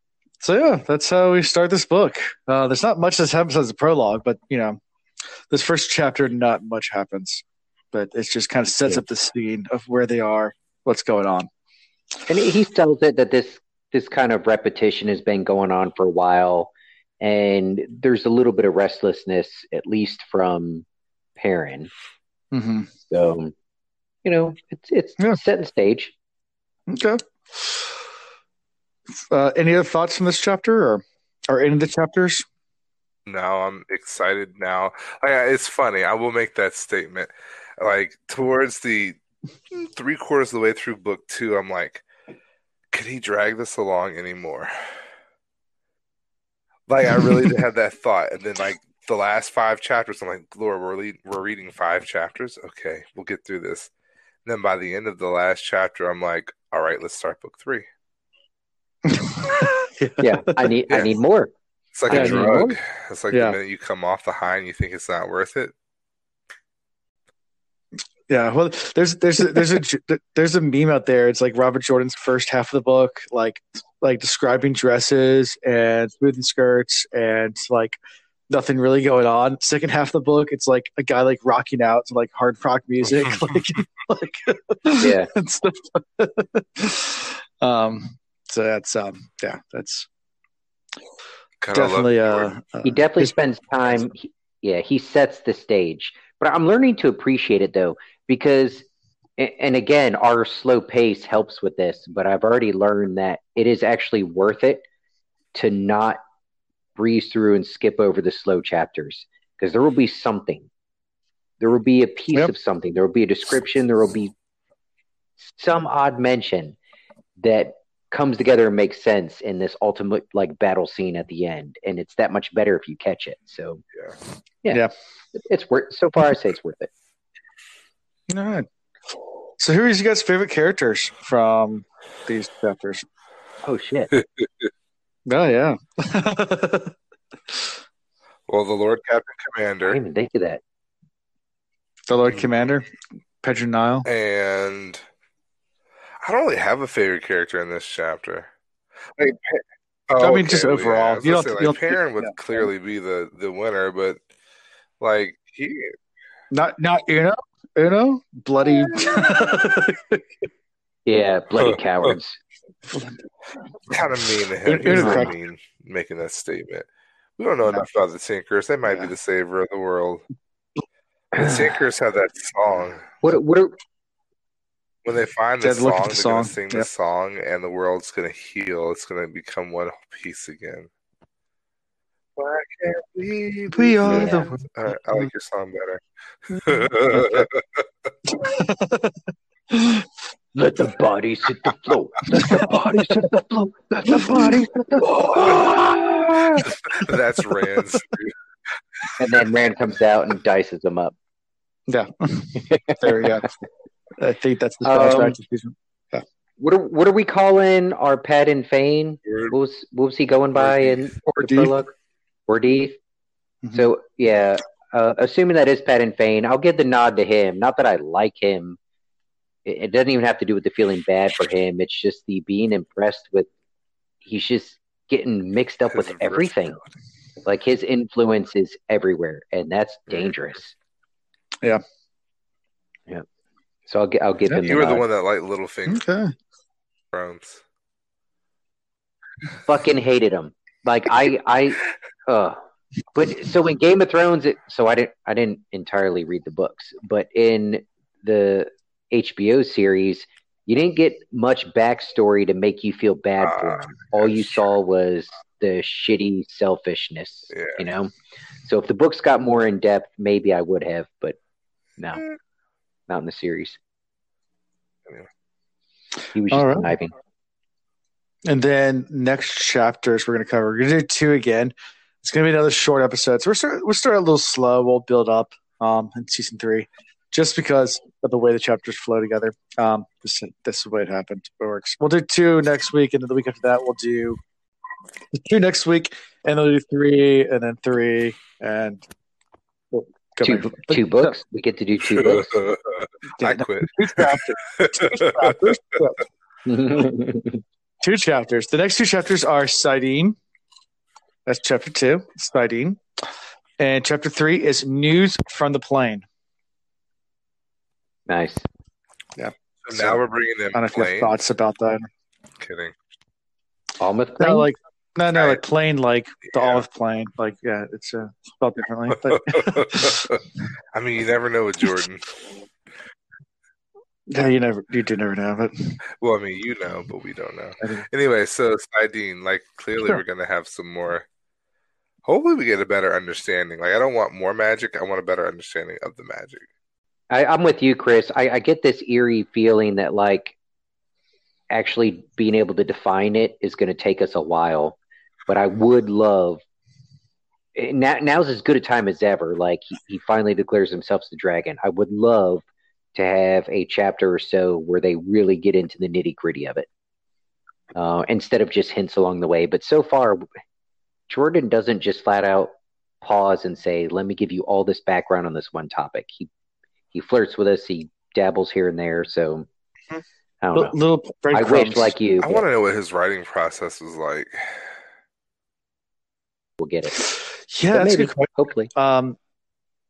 So yeah, that's how we start this book. Uh, there's not much that happens as a prologue, but you know, this first chapter, not much happens, but it just kind of sets Yeah. up the scene of where they are, what's going on. And he tells it that this this kind of repetition has been going on for a while, and there's a little bit of restlessness, at least from Perrin. Mm-hmm. So, you know, it's it's Yeah. setting stage. Okay. Uh, any other thoughts from this chapter, or or any of the chapters? No, I'm excited now. Like, it's funny. I will make that statement. Like towards the three quarters of the way through book two, I'm like, could he drag this along anymore? Like I really did have that thought, and then like the last five chapters, I'm like, Lord, we're we're reading five chapters. Okay, we'll get through this. And then by the end of the last chapter, I'm like, all right, let's start book three. Yeah, I need I need more. It's like Yeah, a I mean, drug. It's like Yeah. the minute you come off the high and you think it's not worth it. Yeah, well, there's there's a, there's a there's a meme out there. It's like Robert Jordan's first half of the book, like like describing dresses and smoothing skirts and like nothing really going on. Second half of the book, it's like a guy like rocking out to like hard rock music, like, like Yeah. and stuff. um, so that's um, yeah, that's Gotta definitely uh, uh, He definitely his- spends time. He, yeah, he sets the stage. But I'm learning to appreciate it though, because, and again, our slow pace helps with this. But I've already learned that it is actually worth it to not breeze through and skip over the slow chapters because there will be something. There will be a piece Yep. of something. There will be a description. There will be some odd mention that comes together and makes sense in this ultimate like battle scene at the end and it's that much better if you catch it so Yeah. yeah, Yeah. it's worth so far i say it's worth it all right. So, who is you guys' favorite characters from these chapters? oh shit Oh yeah. Well, the Lord Captain Commander. i didn't even think of that the Lord hmm. Commander, Pedron Niall. and I don't really have a favorite character in this chapter. Like, Pa- I oh, mean, just overall. I was You gonna don't- say, you like, don't- Perrin would yeah. clearly be the the winner, but like he Not not you know you know bloody. yeah bloody cowards kind of mean to him. It- He was really mean making that statement. We don't know enough about the Tinkers. They might Yeah. be the savior of the world. The Tinkers have that song. what what are, When they find the Dad, look song, the they're gonna sing Yep. the song, and the world's going to heal. It's going to become one piece again. Why can't we? We be are the friends? All right, I like your song better. let the bodies hit the floor let the bodies hit the floor let the bodies hit the floor That's Rand's. and then rand comes out and dices them up yeah. there we go. I think that's the Um, soundtrack. season. what are, what are we calling our Padan Fain? Word. What was what was he going by in the Ordeith. prologue? Ordeith. Mhm. So yeah, uh, assuming that is Padan Fain, I'll give the nod to him. Not that I like him. It, it doesn't even have to do with the feeling bad for him. It's just the being impressed with. He's just getting mixed up with everything. Like his influence is everywhere, and that's dangerous. Yeah. Yeah. So I'll get I'll give Yeah, him. You were the one that liked Littlefinger Okay. Thrones. fucking hated him. Like I, I, uh, but so in Game of Thrones, it, so I didn't, I didn't entirely read the books, but in the HBO series, you didn't get much backstory to make you feel bad for Ah, him. All you that's saw was the shitty selfishness, Yeah. you know. So if the books got more in depth, maybe I would have, but no, Eh. Not in the series. Anyway. He was just All right. conniving. And then next chapters we're going to cover. We're going to do two again. It's going to be another short episode. So we're start, we'll start a little slow. We'll build up um, in season three, just because of the way the chapters flow together. Um, this this is the way it happened. It works. We'll do two next week, and then the week after that we'll do two next week, and then we'll do three, and then three, and we'll go Two, back. two books. We get to do two books. I quit. Two chapters. Two chapters. two chapters. The next two chapters are Saidin. That's chapter two, Saidin. And chapter three is News from the Plain. nice. Yeah. So now we're bringing in I don't know if you have thoughts about that. Kidding. Almost No, like no, no, Right. like plane, like the Yeah. Almoth Plain. Like yeah, it's uh, spelled differently. But I mean, you never know with Jordan. yeah, you never, you do never know. But Well, I mean, you know, but we don't know. Anyway, so Saidin, like clearly Sure. we're gonna have some more. Hopefully, we get a better understanding. Like, I don't want more magic. I want a better understanding of the magic. I, I'm with you, Chris. I, I get this eerie feeling that like actually being able to define it is going to take us a while, but I would love. Now, now's as good a time as ever. Like he, he finally declares himself the dragon. I would love to have a chapter or so where they really get into the nitty gritty of it, uh, instead of just hints along the way. But so far, Jordan doesn't just flat out pause and say, "Let me give you all this background on this one topic." He he flirts with us. He dabbles here and there. So Mhm. I don't Little, know. little I breadcrumbs. wish, like you, I want to know what his writing process was like. we'll get it. Yeah, But that's maybe, good question. hopefully. Um,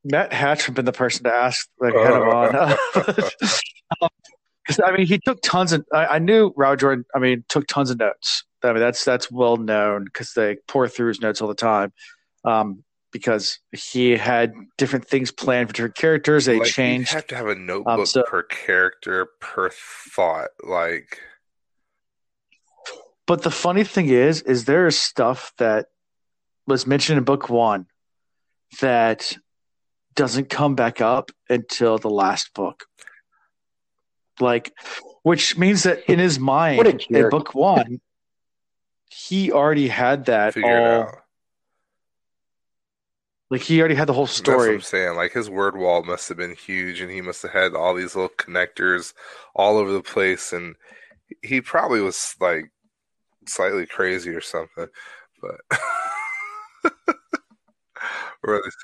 Matt Hatch would have been the person to ask, like, had him on. Um, 'cause, I mean, he took tons of. I, I knew Raul Jordan. I mean, took tons of notes. I mean, that's that's well known because they pour through his notes all the time. Um, because he had different things planned for different characters. They Like, you'd changed. have to have a um, notebook so- per character per thought. Like, But the funny thing is, is there is stuff that was mentioned in book one that doesn't come back up until the last book. Like, which means that in his mind, in book one, he already had that figure it all. Out. Like he already had the whole That's what story. I'm saying. Like his word wall must have been huge, and he must have had all these little connectors all over the place, and he probably was like slightly crazy or something. But or at least,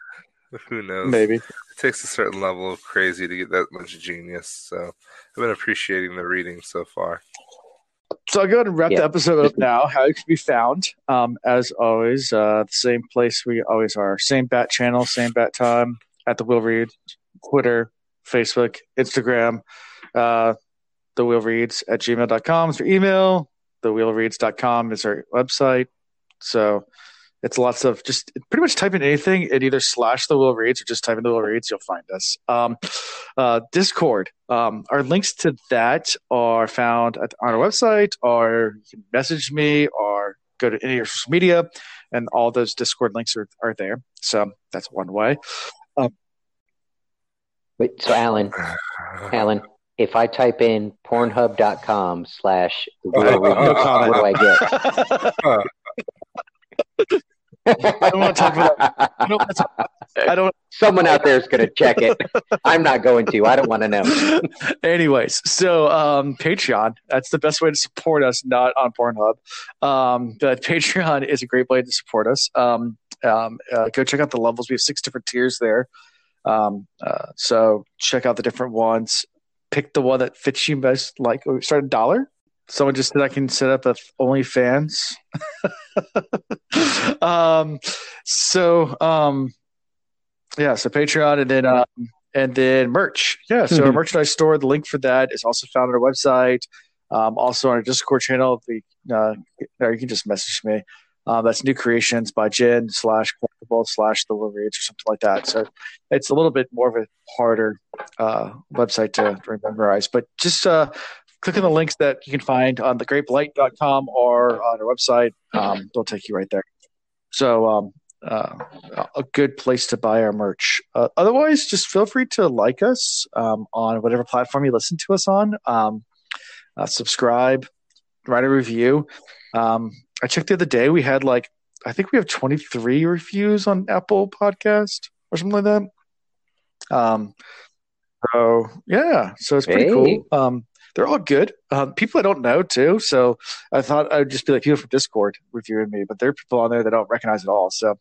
who knows? Maybe. it takes a certain level of crazy to get that much genius. So I've been appreciating the reading so far. So I'll go ahead and wrap Yeah. the episode up now. How it can be found, um, as always, uh, the same place we always are. Same bat channel, same bat time at the Wheel Read, Twitter, Facebook, Instagram, uh, the Wheel Reads at gmail.com is our email. The wheelreads.com is our website. So it's lots of just pretty much type in anything and either slash the Wheel Reads or just type in the Wheel Reads, you'll find us. Um, uh, Discord. Um, our links to that are found at, on our website, or you can message me or go to any of your social media, and all those Discord links are, are there. So that's one way. Wait, so Alan, Alan, if I type in pornhub.com slash the Wheel Read, No what do I get? I don't want to talk about I don't, I don't Someone out there is going to check it. I'm not going to. I don't want to know. Anyways, so um, Patreon, that's the best way to support us, not on Pornhub. Um, but Patreon is a great way to support us. Um, um, uh, go check out the levels. We have six different tiers there. Um, uh, so check out the different ones. Pick the one that fits you best. Like, oh, start a dollar. Someone just said I can set up a OnlyFans. um, so um, yeah, so Patreon and then um, and then merch. Yeah, so our Mhm. merchandise store. The link for that is also found on our website. Um, also on our Discord channel. The uh, or you can just message me. Um, that's New Creations by Jen slash collectible slash the or something like that. So it's a little bit more of a harder uh, website to memorize, but just uh, click on the links that you can find on the thegreatblight.com or on our website. Um, they'll take you right there. So um, uh, a good place to buy our merch. Uh, otherwise, just feel free to like us um, on whatever platform you listen to us on. Um, uh, subscribe, write a review. Um, I checked the other day; we had like I think we have 23 reviews on Apple Podcast or something like that. Um, so yeah, so it's pretty Hey. cool. Um, they're all good. Um, people I don't know too. So I thought I'd just be like people from Discord reviewing me, but there are people on there that I don't recognize at all. So,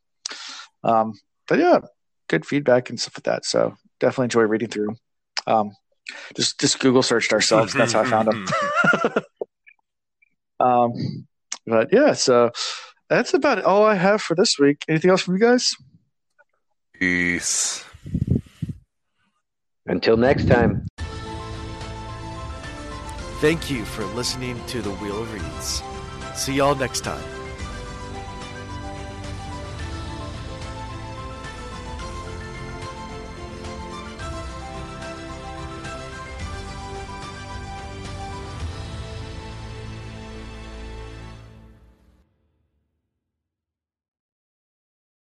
um, but yeah, good feedback and stuff like that. So definitely enjoy reading through. Um, just just Google searched ourselves. That's how I found them. um, but yeah, so that's about all I have for this week. Anything else from you guys? Peace. Until next time. Thank you for listening to The Wheel of Reads. See y'all next time.